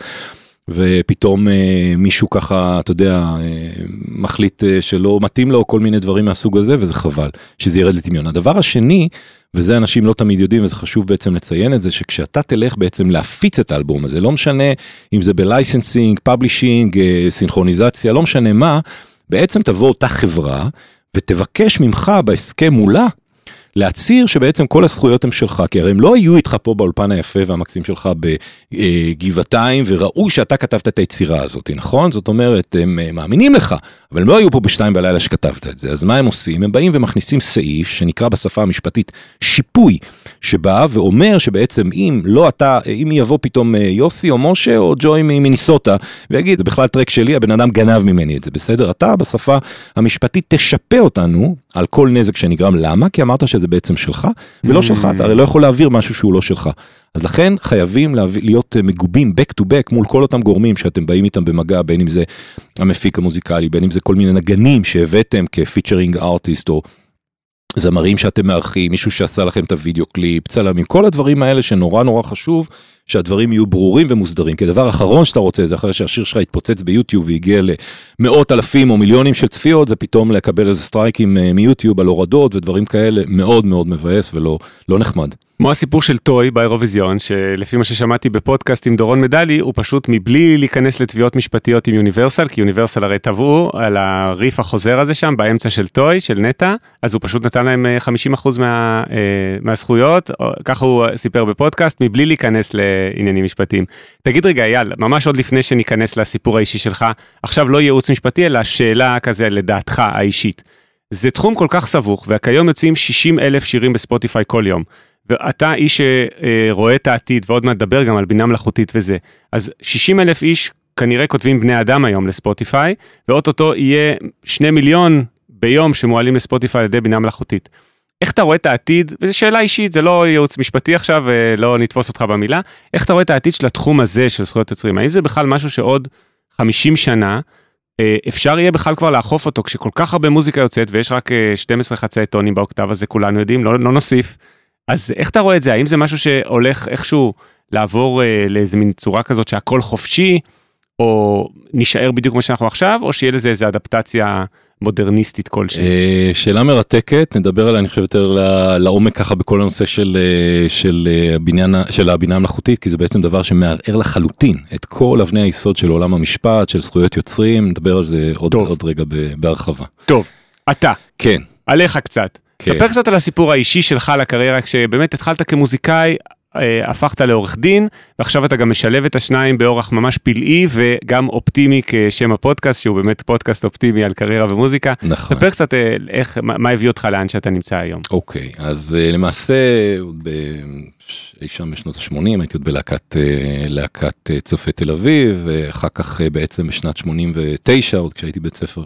ופתאום אה, מישהו ככה, אתה יודע, אה, מחליט אה, שלא מתאים לו כל מיני דברים מהסוג הזה, וזה חבל שזה ירד לטמיון. הדבר השני, וזה אנשים לא תמיד יודעים, וזה חשוב בעצם לציין את זה, שכשאתה תלך בעצם להפיץ את האלבום הזה, לא משנה אם זה ב licensing, publishing, אה, סינכרוניזציה, לא משנה מה, בעצם תבוא אותה חברה ותבקש ממך בהסכם מולך להצהיר שבעצם כל הזכויות הן שלך, כי הרי הם לא היו איתך פה באולפן היפה והמקסים שלך בגבעתיים וראו שאתה כתבת את היצירה הזאת, נכון? זאת אומרת, הם אה, מאמינים לך, אבל הם לא היו פה בשתיים בלילה שכתבת את זה, אז מה הם עושים? הם באים ומכניסים סעיף שנקרא בשפה המשפטית שיפוי, שבא ואומר שבעצם אם לא אתה, אם יבוא פתאום אה, יוסי או משה או ג'וי ממיניסוטה ויגיד זה בכלל טרק שלי, הבן אדם גנב ממני את זה, בסדר? אתה בשפה המשפטית תשפה אותנו על כל נזק שנגרם, למה? כי אמרת שזה בעצם שלך, ולא שלך, אתה הרי לא יכול להעביר משהו שהוא לא שלך. אז לכן חייבים להביא, להיות אה, מגובים back to back מול כל אותם גורמים שאתם באים איתם במגע, בין אם זה המפיק המוזיקלי, בין אם זה כל מיני נגנים שהבאתם כפיצ'רינג ארטיסט או זמרים שאתם מארחים, מישהו שעשה לכם את הוידאו קליפ, צלמים, כל הדברים האלה שנורא נורא חשוב שהדברים יהיו ברורים ומוסדרים. כי הדבר האחרון שאתה רוצה זה אחרי שהשיר שלך יתפוצץ ביוטיוב והגיע למאות אלפים או מיליונים של צפיות, זה פתאום לקבל איזה סטרייקים אה, מיוטיוב על הורדות ודברים כאלה, מאוד מאוד מבאס ולא לא נחמד. כמו הסיפור של טוי באירוויזיון, שלפי מה ששמעתי בפודקאסט עם דורון מדלי, הוא פשוט מבלי להיכנס לתביעות משפטיות עם יוניברסל, כי יוניברסל הרי תבעו על הריף החוזר הזה שם, באמצע של טוי, של נטע, אז הוא פשוט נתן להם אה, 50% מה, אה, מהזכויות, ככה הוא סיפר בפודקאסט, מבלי להיכנס לעניינים משפטיים. תגיד רגע, אייל, ממש עוד לפני שניכנס לסיפור האישי שלך, עכשיו לא ייעוץ משפטי, אלא שאלה כזה לדעתך האישית. זה תחום כל כך סבוך, וכיום יוצאים 60 אלף שירים בספוטיפיי כל יום. ואתה איש שרואה את העתיד ועוד מעט נדבר גם על בינה מלאכותית וזה. אז 60 אלף איש כנראה כותבים בני אדם היום לספוטיפיי, ואו-טו-טו יהיה 2 מיליון ביום שמועלים לספוטיפיי על ידי בינה מלאכותית. איך אתה רואה את העתיד, וזו שאלה אישית, זה לא ייעוץ משפטי עכשיו, ולא נתפוס אותך במילה, איך אתה רואה את העתיד של התחום הזה של זכויות יוצרים? האם זה בכלל משהו שעוד 50 שנה אה, אפשר יהיה בכלל כבר לאכוף אותו כשכל כך הרבה מוזיקה יוצאת ויש רק אה, 12 חצאי טונים באוקטב הזה כולנו יודעים לא, לא נוסיף. אז איך אתה רואה את זה האם זה משהו שהולך איכשהו לעבור אה, לאיזה מין צורה כזאת שהכל חופשי או נישאר בדיוק כמו שאנחנו עכשיו או שיהיה לזה איזה אדפטציה מודרניסטית כלשהי. אה, שאלה מרתקת, נדבר עליה אני חושב יותר לעומק ככה בכל הנושא של, אה, של, אה, הבניין, של הבינה המלאכותית, כי זה בעצם דבר שמערער לחלוטין את כל אבני היסוד של עולם המשפט, של זכויות יוצרים, נדבר על זה עוד, טוב. עוד רגע בהרחבה. טוב, אתה, כן, עליך קצת. כן. ספר קצת על הסיפור האישי שלך לקריירה, כשבאמת התחלת כמוזיקאי, הפכת לעורך דין, ועכשיו אתה גם משלב את השניים באורח ממש פלאי וגם אופטימי כשם הפודקאסט, שהוא באמת פודקאסט אופטימי על קריירה ומוזיקה. נכון. ספר קצת אה, איך, מה הביא אותך לאן שאתה נמצא היום. אוקיי, אז אה, למעשה ב- אי שם בשנות ה-80 הייתי עוד בלהקת אה, להקת אה, צופי תל אביב, ואחר כך אה, בעצם בשנת 89, עוד כשהייתי בית ספר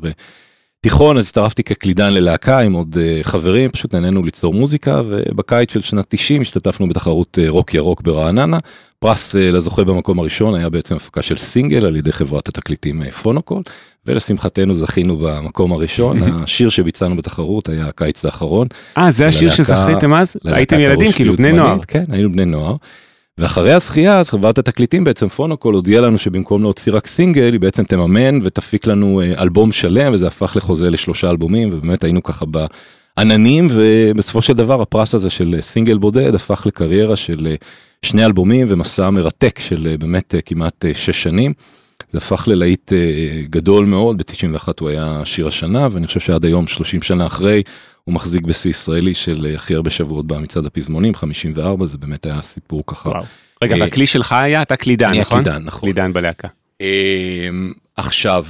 תיכון, אז הצטרפתי כקלידן ללהקה עם עוד אה, חברים, פשוט נהנינו ליצור מוזיקה, ובקיץ של שנת 90 השתתפנו בתחרות אה, רוק ירוק ברעננה. פרס אה, לזוכה במקום הראשון היה בעצם הפקה של סינגל על ידי חברת התקליטים פונוקול, ולשמחתנו זכינו במקום הראשון, השיר שביצענו בתחרות היה הקיץ האחרון. אה, זה השיר שזכיתם אז? הייתם ילדים, כאילו בני נוער. כן, היינו בני נוער. ואחרי הזכייה, אז חברת התקליטים בעצם פונוקול הודיעה לנו שבמקום להוציא רק סינגל, היא בעצם תממן ותפיק לנו אה, אלבום שלם, וזה הפך לחוזה לשלושה אלבומים, ובאמת היינו ככה בעננים, ובסופו של דבר הפרס הזה של אה, סינגל בודד הפך לקריירה של אה, שני אלבומים ומסע מרתק של באמת כמעט שש שנים. זה הפך ללהיט אה, גדול מאוד, ב-91 הוא היה שיר השנה, ואני חושב שעד היום, 30 שנה אחרי, הוא מחזיק בשיא ישראלי של אה, הכי הרבה שבועות במצעד הפזמונים, 54, זה באמת היה סיפור ככה. וואו. רגע, אה, והכלי שלך היה, אתה קלידן, אני נכון? הקלידן, נכון. קלידן בלהקה. אמ, עכשיו,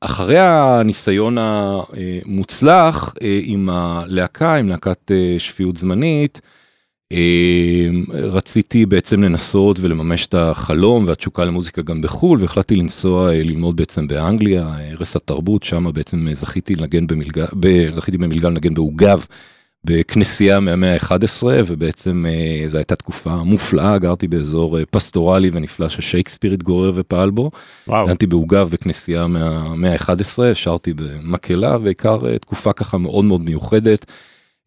אחרי הניסיון המוצלח עם הלהקה, עם להקת שפיות זמנית, רציתי בעצם לנסות ולממש את החלום והתשוקה למוזיקה גם בחו"ל, והחלטתי לנסוע אה, ללמוד בעצם באנגליה, אה, ערש התרבות, שם בעצם אה, זכיתי לנגן במלגה, זכיתי במלגה לנגן בעוגב. בכנסייה מהמאה ה-11 ובעצם זו הייתה תקופה מופלאה גרתי באזור פסטורלי ונפלא ששייקספיר התגורר ופעל בו. וואו. גנתי בעוגב בכנסייה מהמאה ה-11 שרתי במקהלה ועיקר תקופה ככה מאוד מאוד מיוחדת.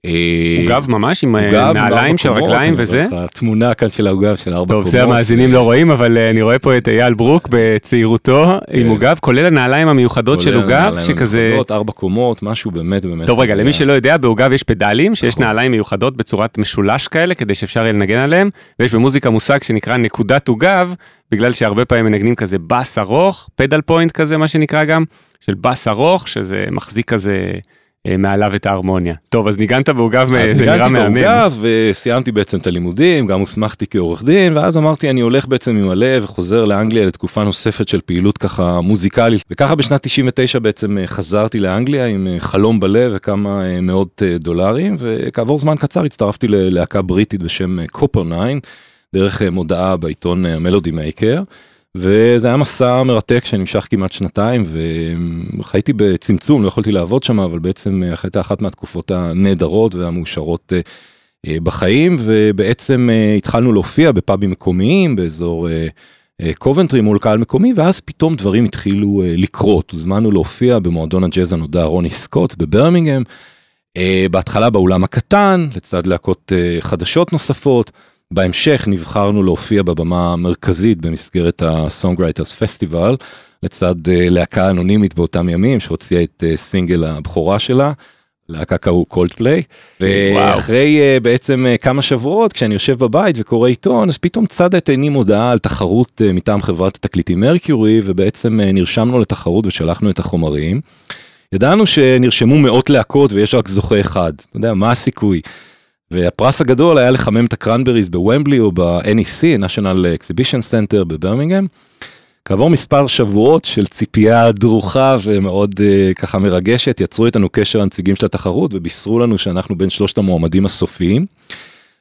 אה, עוגב ממש עם אה, נעליים של רגליים וזה? אומר לך, תמונה כאן של העוגב של ארבע טוב, קומות. זה המאזינים לא רואים, אבל אה, אני רואה פה את אייל ברוק בצעירותו עם כן. עוגב, כולל הנעליים המיוחדות של עוגב, שכזה... ארבע קומות משהו באמת באמת. טוב רגע, למי שלא יודע, בעוגב יש פדלים, שיש נכון. נעליים מיוחדות בצורת משולש כאלה, כדי שאפשר יהיה לנגן עליהם, ויש במוזיקה מושג שנקרא נקודת עוגב, בגלל שהרבה פעמים מנגנים כזה בס ארוך, פדל פוינט כזה, מה שנקרא גם, של בס ארוך, שזה מחזיק כזה אה, מעליו את ההרמוניה. טוב, אז ניגנת בעוגב, אה, אז זה נראה ניגנתי מהמם. בעוגב וסיימתי בעצם את הלימודים, גם הוסמכתי כעורך דין, ואז אמרתי אני הולך בעצם עם הלב וחוזר לאנגליה לתקופה נוספת של פעילות ככה מוזיקלית. וככה בשנת 99 בעצם אה, חזרתי לאנגליה עם אה, חלום בלב וכמה אה, מאות אה, דולרים, וכעבור זמן קצר הצטרפתי ללהקה בריטית בשם קופר 9, דרך אה, מודעה בעיתון אה, המלודי מייקר. וזה היה מסע מרתק שנמשך כמעט שנתיים וחייתי בצמצום לא יכולתי לעבוד שם אבל בעצם אה, הייתה אחת מהתקופות הנהדרות והמאושרות אה, אה, בחיים ובעצם התחלנו להופיע בפאבים מקומיים באזור קובנטרי מול קהל מקומי ואז פתאום דברים התחילו לקרות הוזמנו להופיע במועדון הג'אז הנודע רוני סקוט'ס בברמינגהם. בהתחלה באולם הקטן לצד להקות חדשות נוספות. בהמשך נבחרנו להופיע בבמה המרכזית במסגרת ה-Songwriters Festival לצד uh, להקה אנונימית באותם ימים שהוציאה את uh, סינגל הבכורה שלה. להקה קראו קולדפליי ואחרי uh, בעצם uh, כמה שבועות כשאני יושב בבית וקורא עיתון אז פתאום צד את עיני מודעה על תחרות uh, מטעם חברת התקליטים מרקיורי ובעצם uh, נרשמנו לתחרות ושלחנו את החומרים. ידענו שנרשמו מאות להקות ויש רק זוכה אחד, אתה יודע מה הסיכוי. והפרס הגדול היה לחמם את הקרנבריז בוומבלי או ב-NEC, national exhibition center בברמינגהם. כעבור מספר שבועות של ציפייה דרוכה ומאוד uh, ככה מרגשת, יצרו איתנו קשר הנציגים של התחרות ובישרו לנו שאנחנו בין שלושת המועמדים הסופיים.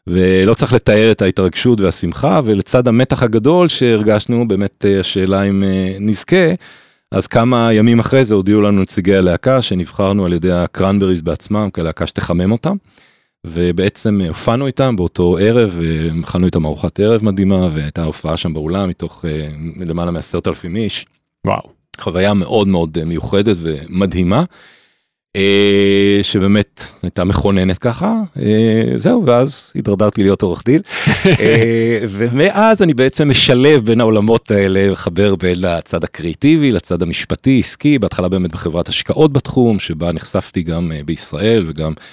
ולא צריך לתאר את ההתרגשות והשמחה, ולצד המתח הגדול שהרגשנו, באמת uh, השאלה אם uh, נזכה, אז כמה ימים אחרי זה הודיעו לנו נציגי הלהקה שנבחרנו על ידי הקרנבריז בעצמם כלהקה שתחמם אותם. ובעצם הופענו איתם באותו ערב, אכלנו איתם ארוחת ערב מדהימה והייתה הופעה שם באולם מתוך uh, למעלה מעשרת אלפים איש. וואו. חוויה מאוד מאוד מיוחדת ומדהימה. אה, שבאמת הייתה מכוננת ככה, אה, זהו, ואז התדרדרתי להיות עורך דין. אה, ומאז אני בעצם משלב בין העולמות האלה, מחבר בין הצד הקריאיטיבי לצד המשפטי, עסקי, בהתחלה באמת בחברת השקעות בתחום, שבה נחשפתי גם אה, בישראל וגם אה,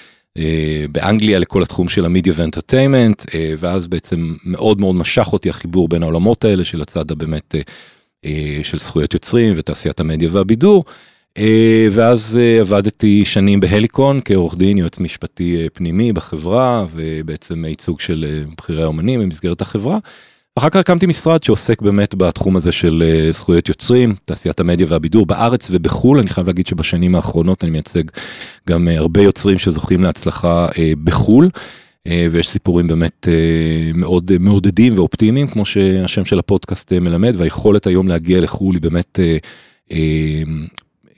באנגליה לכל התחום של המדיה ואנטרטיימנט, אה, ואז בעצם מאוד מאוד משך אותי החיבור בין העולמות האלה של הצד הבאמת אה, אה, של זכויות יוצרים ותעשיית המדיה והבידור. אה, ואז אה, עבדתי שנים בהליקון כעורך דין, יועץ משפטי אה, פנימי בחברה, ובעצם ייצוג של אה, בכירי האומנים במסגרת החברה. ואחר כך הקמתי משרד שעוסק באמת בתחום הזה של אה, זכויות יוצרים, תעשיית המדיה והבידור בארץ ובחו"ל. אני חייב להגיד שבשנים האחרונות אני מייצג גם אה, הרבה יוצרים שזוכים להצלחה אה, בחו"ל. ויש סיפורים באמת מאוד מעודדים ואופטימיים כמו שהשם של הפודקאסט מלמד והיכולת היום להגיע לחו"ל היא באמת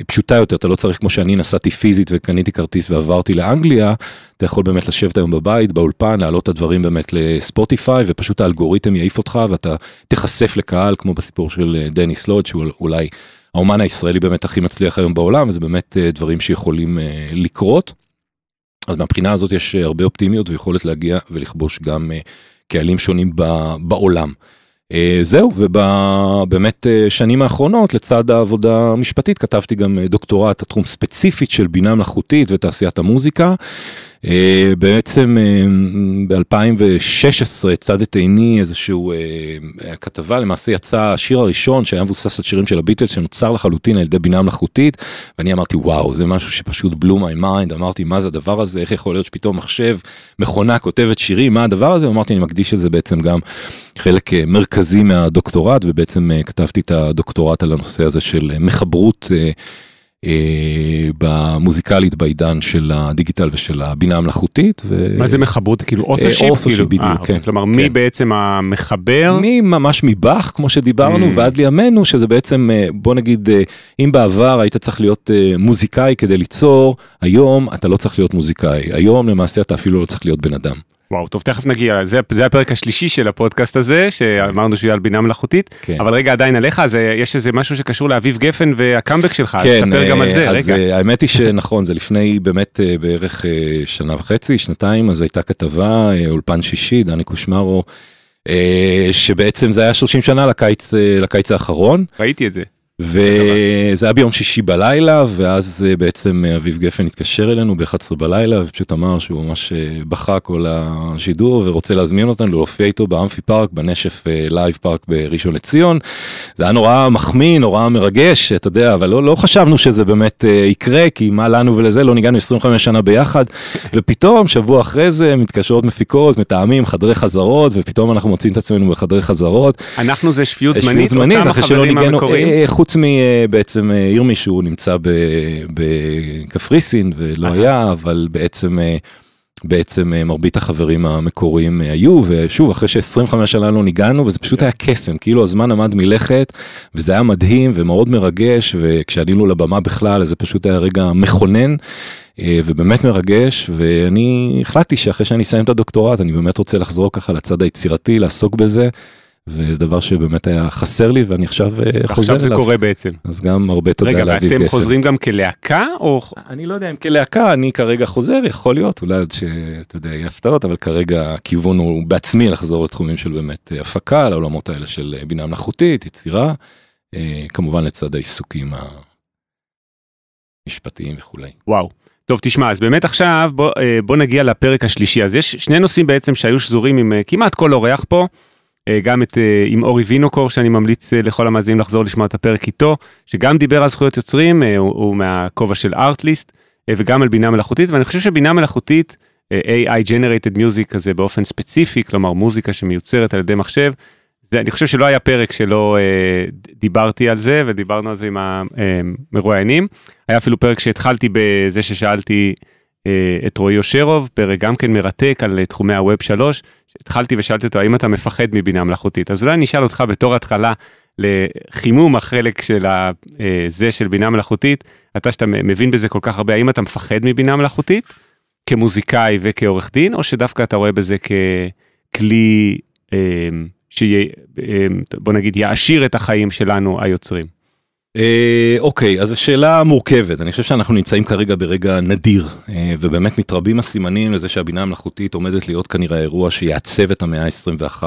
פשוטה יותר אתה לא צריך כמו שאני נסעתי פיזית וקניתי כרטיס ועברתי לאנגליה אתה יכול באמת לשבת היום בבית באולפן להעלות את הדברים באמת לספוטיפיי ופשוט האלגוריתם יעיף אותך ואתה תיחשף לקהל כמו בסיפור של אה, דניס לוד שהוא אולי האומן הישראלי באמת הכי מצליח היום בעולם וזה באמת אה, דברים שיכולים אה, לקרות. אז מהבחינה הזאת יש הרבה אופטימיות ויכולת להגיע ולכבוש גם קהלים שונים בעולם. אה, זהו, ובאמת אה, שנים האחרונות לצד העבודה המשפטית כתבתי גם אה, דוקטורט, התחום ספציפית של בינה מלאכותית ותעשיית המוזיקה. אה, בעצם ב-2016 צד את עיני איזשהו אה, כתבה, למעשה יצא השיר הראשון שהיה מבוסס על שירים של הביטלס שנוצר לחלוטין על ידי בינה מלאכותית, ואני אמרתי וואו זה משהו שפשוט blew my mind, אמרתי מה זה הדבר הזה, איך יכול להיות שפתאום מחשב, מכונה כותבת שירים, מה הדבר הזה, אמרתי אני מקדיש לזה בעצם גם חלק אה, מרכזי מהדוקטורט ובעצם כתבתי את הדוקטורט על הנושא הזה של מחברות. אה, מוזיקלית בעידן של הדיגיטל ושל הבינה המלאכותית. ו... מה זה מחברות כאילו אה, authorship authorship, כאילו בדיוק, אה, כן, כלומר מי כן. בעצם המחבר ממש מבאך כמו שדיברנו Mm. ועד לימינו שזה בעצם בוא נגיד אם בעבר היית צריך להיות מוזיקאי כדי ליצור היום אתה לא צריך להיות מוזיקאי היום למעשה אתה אפילו לא צריך להיות בן אדם. וואו טוב תכף נגיע זה זה הפרק השלישי של הפודקאסט הזה שאמרנו שהוא יהיה על בינה מלאכותית כן. אבל רגע עדיין עליך אז אה, יש איזה משהו שקשור לאביב גפן והקאמבק שלך אז תספר גם על אה, זה אז רגע. אה, האמת היא שנכון זה לפני באמת אה, בערך אה, שנה וחצי שנתיים אז הייתה כתבה אה, אולפן שישי דני קושמרו אה, שבעצם זה היה 30 שנה לקיץ אה, לקיץ האחרון ראיתי את זה. וזה היה ביום שישי בלילה ואז אה, בעצם אה, אביב גפן התקשר אלינו ב-11 בלילה ופשוט אמר שהוא ממש אה, בכה כל השידור ורוצה להזמין אותנו להופיע איתו באמפי פארק בנשף לייב פארק בראשון לציון. זה היה נורא מחמיא נורא מרגש אתה יודע אבל לא, לא חשבנו שזה באמת יקרה כי מה לנו ולזה לא ניגנו 25 שנה ביחד ופתאום שבוע אחרי זה מתקשרות מפיקות מתאמים חדרי חזרות ופתאום אנחנו מוצאים את עצמנו בחדרי חזרות אנחנו זה שפיות זמנית זמנית, אותם החברים המקוריים. אה, אה, חוץ מבעצם ירמי שהוא נמצא בקפריסין ולא. היה, אבל בעצם אה, בעצם אה, מרבית החברים המקוריים אה, היו, ושוב, אחרי ש-25 שנה לא ניגענו, וזה פשוט היה קסם, כאילו הזמן עמד מלכת, וזה היה מדהים ומאוד מרגש, וכשעלינו לבמה בכלל, זה פשוט היה רגע מכונן. אה, ובאמת מרגש ואני החלטתי שאחרי שאני אסיים את הדוקטורט אני באמת רוצה לחזור ככה לצד היצירתי לעסוק בזה וזה דבר שבאמת היה חסר לי ואני עכשיו אה, חוזר עכשיו זה אליו. קורה בעצם. אז גם הרבה תודה רגע לאביב ואתם גפן. חוזרים גם כלהקה או אני לא יודע אם כלהקה אני כרגע חוזר יכול להיות אולי עוד שאתה יודע יהיה הפתעות אבל כרגע הכיוון הוא בעצמי לחזור לתחומים של באמת אה, הפקה לעולמות האלה של אה, בינה מלאכותית יצירה כמובן לצד העיסוקים המשפטיים וכולי. וואו. טוב תשמע אז באמת עכשיו בוא, בוא נגיע לפרק השלישי אז יש שני נושאים בעצם שהיו שזורים עם כמעט כל אורח פה. אה, גם את אה, עם אורי וינוקור שאני ממליץ אה, לכל המאזינים לחזור לשמוע את הפרק איתו שגם דיבר על זכויות יוצרים הוא, הוא מהכובע של ארטליסט וגם על בינה מלאכותית ואני חושב שבינה מלאכותית AI generated music כזה באופן ספציפי כלומר מוזיקה שמיוצרת על ידי מחשב. זה, אני חושב שלא היה פרק שלא אה, דיברתי על זה ודיברנו על זה עם המרואיינים. היה אפילו פרק שהתחלתי בזה ששאלתי את רועי אושרוב, פרק גם כן מרתק על אה, תחומי הווב 3, התחלתי ושאלתי אותו האם אתה מפחד מבינה מלאכותית, אז אולי אני אשאל אותך בתור התחלה לחימום החלק של אה, זה של בינה מלאכותית, אתה שאתה מבין בזה כל כך הרבה, האם אתה מפחד מבינה מלאכותית? כמוזיקאי וכעורך דין, או שדווקא אתה רואה בזה ככלי אה, שיהיה, אה, בוא נגיד, יעשיר את החיים שלנו היוצרים. אה, אוקיי, אז השאלה מורכבת, אני חושב שאנחנו נמצאים כרגע ברגע נדיר, אה, ובאמת מתרבים הסימנים לזה שהבינה המלאכותית עומדת להיות כנראה אירוע שיעצב את המאה ה-21.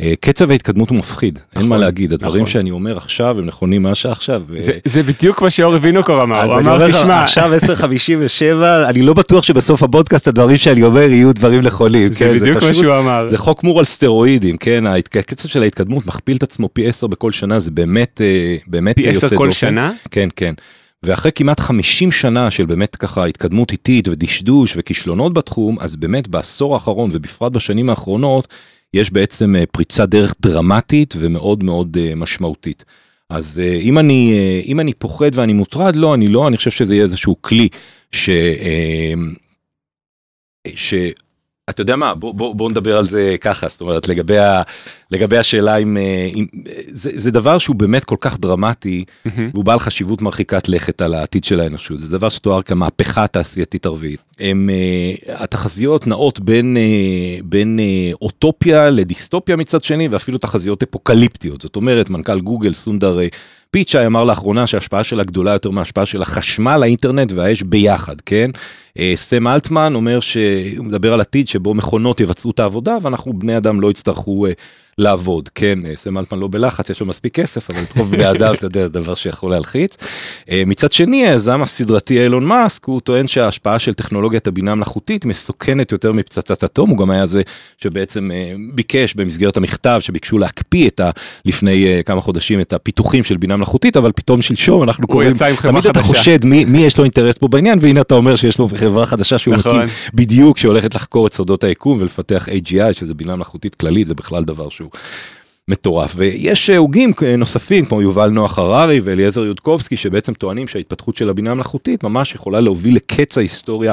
אה, קצב ההתקדמות הוא מפחיד, אין מה נכון, להגיד, הדברים נכון. שאני אומר עכשיו הם נכונים מה שעכשיו. זה- זה בדיוק מה שאורי וינוקור אמר, הוא אמר תשמע, עכשיו 10:57 אני לא בטוח שבסוף הפודקאסט הדברים שאני אומר יהיו דברים נכונים. זה כן, בדיוק מה פשוט- שהוא אמר. זה חוק מור על סטרואידים, כן, הקצב של ההתקדמות מכפיל את עצמו פי 10 בכל שנה, זה באמת, אה, באמת פי יוצא עשר כל דופן. שנה? כן, כן. ואחרי כמעט 50 שנה של באמת ככה התקדמות איטית ודשדוש וכישלונות בתחום, אז באמת בעשור האחרון ובפרט בשנים האחרונות, יש בעצם אה, פריצת דרך דרמטית ומאוד מאוד אה, משמעותית. אז אה, אם אני, אם אני פוחד ואני מוטרד, לא, אני לא, אני חושב שזה יהיה איזשהו כלי ש... ש... אתה יודע מה, בוא, בוא, בוא נדבר על זה ככה, זאת אומרת, לגבי, ה, לגבי השאלה אם, אה, אם זה, זה דבר שהוא באמת כל כך דרמטי, מהמם. והוא בעל חשיבות מרחיקת לכת על העתיד של האנושות. זה דבר שתואר כמהפכה תעשייתית ערבית. הם, uh, התחזיות נעות בין, uh, בין אוטופיה לדיסטופיה מצד שני, ואפילו תחזיות אפוקליפטיות. זאת אומרת, מנכ"ל גוגל, סונדר פיצ'אי, אמר לאחרונה שההשפעה שלה גדולה יותר מההשפעה של החשמל, האינטרנט והאש ביחד, כן? Uh, סם אלטמן אומר שהוא מדבר על עתיד שבו מכונות יבצעו את העבודה, ואנחנו בני אדם לא יצטרכו... לעבוד כן אה, סם אלטמן לא בלחץ יש לו מספיק כסף אבל לדחוף בני אדם אתה יודע זה דבר שיכול להלחיץ. אה, מצד שני היזם הסדרתי אילון מאסק הוא טוען שההשפעה של טכנולוגיית הבינה המלאכותית מסוכנת יותר מפצצת אטום הוא גם היה זה שבעצם אה, ביקש במסגרת המכתב שביקשו להקפיא את ה... לפני כמה חודשים את הפיתוחים של בינה מלאכותית אבל פתאום שלשום אנחנו קוראים תמיד אתה. חושד מי, מי יש לו אינטרס פה בעניין והנה אתה אומר שיש לו חברה חדשה שהוא נכון. מקים בדיוק שהולכת לחקור את סודות היקום ולפתח AGI שזה בינה מלאכותית כללית זה בכלל דבר שהוא מטורף ויש אה, הוגים אה, נוספים כמו יובל נוח הררי ואליעזר יודקובסקי שבעצם טוענים שההתפתחות של הבינה המלאכותית ממש יכולה להוביל לקץ ההיסטוריה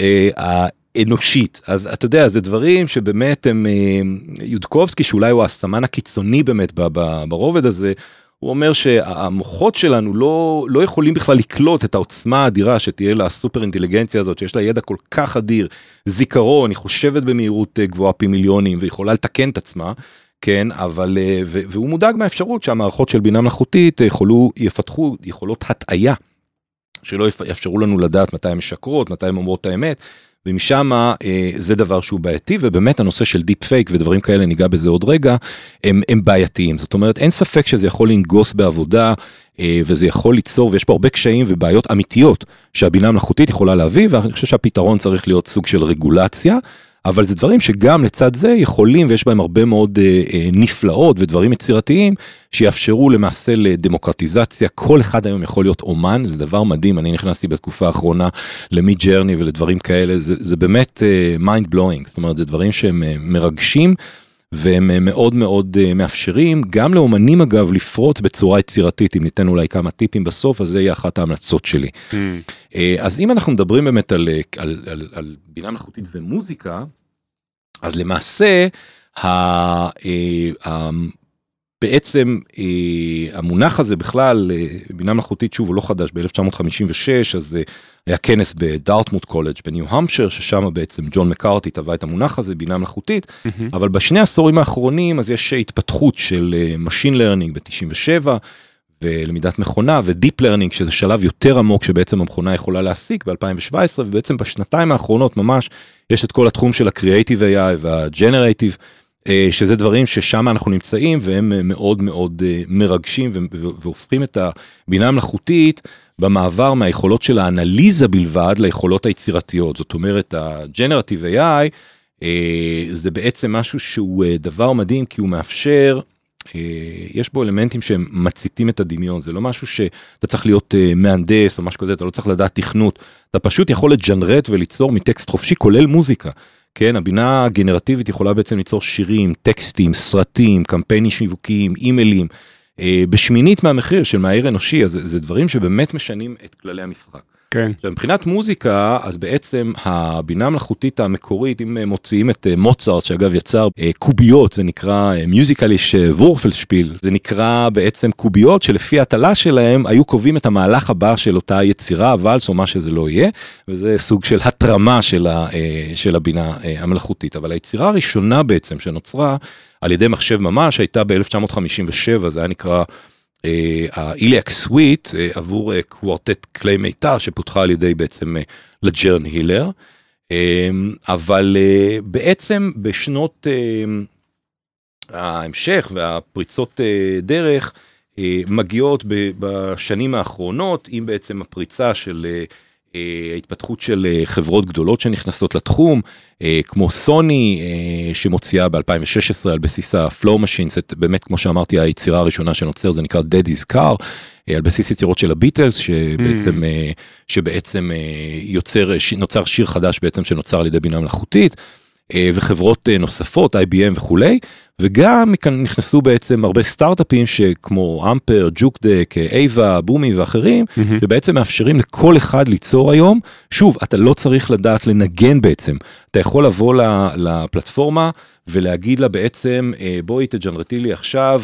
אה, האנושית אז אתה יודע זה דברים שבאמת הם אה, יודקובסקי שאולי הוא הסמן הקיצוני באמת ברובד הזה. הוא אומר שהמוחות שלנו לא לא יכולים בכלל לקלוט את העוצמה האדירה שתהיה לסופר אינטליגנציה הזאת שיש לה ידע כל כך אדיר זיכרון היא חושבת במהירות אה, גבוהה פי מיליונים ויכולה לתקן את עצמה. כן אבל אה, והוא מודאג מהאפשרות שהמערכות של בינה מלאכותית אה, יכולו יפתחו יכולות הטעיה. שלא יאפשרו לנו לדעת מתי הן משקרות מתי הן אומרות את האמת. ומשם אה, זה דבר שהוא בעייתי ובאמת הנושא של דיפ פייק ודברים כאלה ניגע בזה עוד רגע הם, הם בעייתיים זאת אומרת אין ספק שזה יכול לנגוס בעבודה אה, וזה יכול ליצור ויש פה הרבה קשיים ובעיות אמיתיות שהבינה המלאכותית יכולה להביא ואני חושב שהפתרון צריך להיות סוג של רגולציה. אבל זה דברים שגם לצד זה יכולים ויש בהם הרבה מאוד אה, אה, נפלאות ודברים יצירתיים שיאפשרו למעשה לדמוקרטיזציה. כל אחד היום יכול להיות אומן זה דבר מדהים. אני נכנסתי בתקופה האחרונה ל Midjourney ולדברים כאלה. זה, זה באמת mind אה, blowing זאת אומרת זה דברים שהם uh, מרגשים והם uh, מאוד מאוד uh, מאפשרים גם לאומנים אגב לפרמפט בצורה יצירתית אם ניתן אולי כמה טיפים בסוף אז זה יהיה אחת ההמלצות שלי. אה, אז אם אנחנו מדברים באמת על, אה, על, על, על בינה מלאכותית ומוזיקה, אז למעשה אה, בעצם אה, המונח הזה בכלל, אה, בינה מלאכותית שוב הוא לא חדש, ב-1956 אז אה, היה כנס בדארטמוט קולג' בניו המפשייר ששם בעצם ג'ון מקארתי טבע את המונח הזה, בינה מלאכותית, מהמם. אבל בשני העשורים האחרונים אז יש התפתחות של אה, Machine Learning ב-97 ולמידת מכונה ו deep learning שזה שלב יותר עמוק שבעצם המכונה יכולה להסיק ב-2017 ובעצם בשנתיים האחרונות ממש יש את כל התחום של ה-Creative AI וה-Generative שזה דברים ששם אנחנו נמצאים והם אה, מאוד מאוד אה, מרגשים והופכים את הבינה המלאכותית במעבר מהיכולות של האנליזה בלבד ליכולות היצירתיות. זאת אומרת ה-Generative AI אה, זה בעצם משהו שהוא אה, דבר מדהים כי הוא מאפשר אה, יש בו אלמנטים שהם מציתים את הדמיון. זה לא משהו שאתה צריך להיות אה, מהנדס או משהו כזה אתה לא צריך לדעת תכנות. אתה פשוט יכול לג'נרט וליצור מטקסט חופשי כולל מוזיקה. כן הבינה הגנרטיבית יכולה בעצם ליצור שירים טקסטים סרטים קמפיינים שיווקיים אימיילים אה, בשמינית מהמחיר של מהעיר אנושי אז זה, דברים שבאמת משנים את כללי המשחק. כן. עכשיו, מבחינת מוזיקה אז בעצם הבינה המלאכותית המקורית אם אה, מוציאים את אה, מוצרט שאגב יצר אה, קוביות זה נקרא מיוזיקליש וורפלשפיל זה נקרא בעצם קוביות שלפי הטלה שלהם היו קובעים את המהלך הבא של אותה יצירה ואלס או מה שזה לא יהיה וזה סוג של התרמה של, ה, של הבינה המלאכותית אבל היצירה הראשונה בעצם שנוצרה על ידי מחשב ממש הייתה ב-1957 זה היה נקרא האיליאק סוויט עבור קוורטט כלי מיתר שפותחה על ידי בעצם לג'רן הילר. אבל בעצם בשנות ההמשך והפריצות דרך מגיעות בשנים האחרונות עם בעצם הפריצה של ההתפתחות של חברות גדולות שנכנסות לתחום כמו סוני שמוציאה ב2016 על בסיס הפלואו משינס את באמת כמו שאמרתי היצירה הראשונה שנוצר זה נקרא Daddy's Car על בסיס יצירות של הביטלס שבעצם שבעצם יוצר נוצר שיר חדש בעצם שנוצר על ידי בינה מלאכותית. וחברות נוספות IBM וכולי וגם מכאן נכנסו בעצם הרבה סטארט-אפים שכמו Amper Jukedeck AIVA Boomy ואחרים mm-hmm. שבעצם מאפשרים לכל אחד ליצור היום שוב אתה לא צריך לדעת לנגן בעצם אתה יכול לבוא לפלטפורמה ולהגיד לה בעצם בואי תג'נרטי לי עכשיו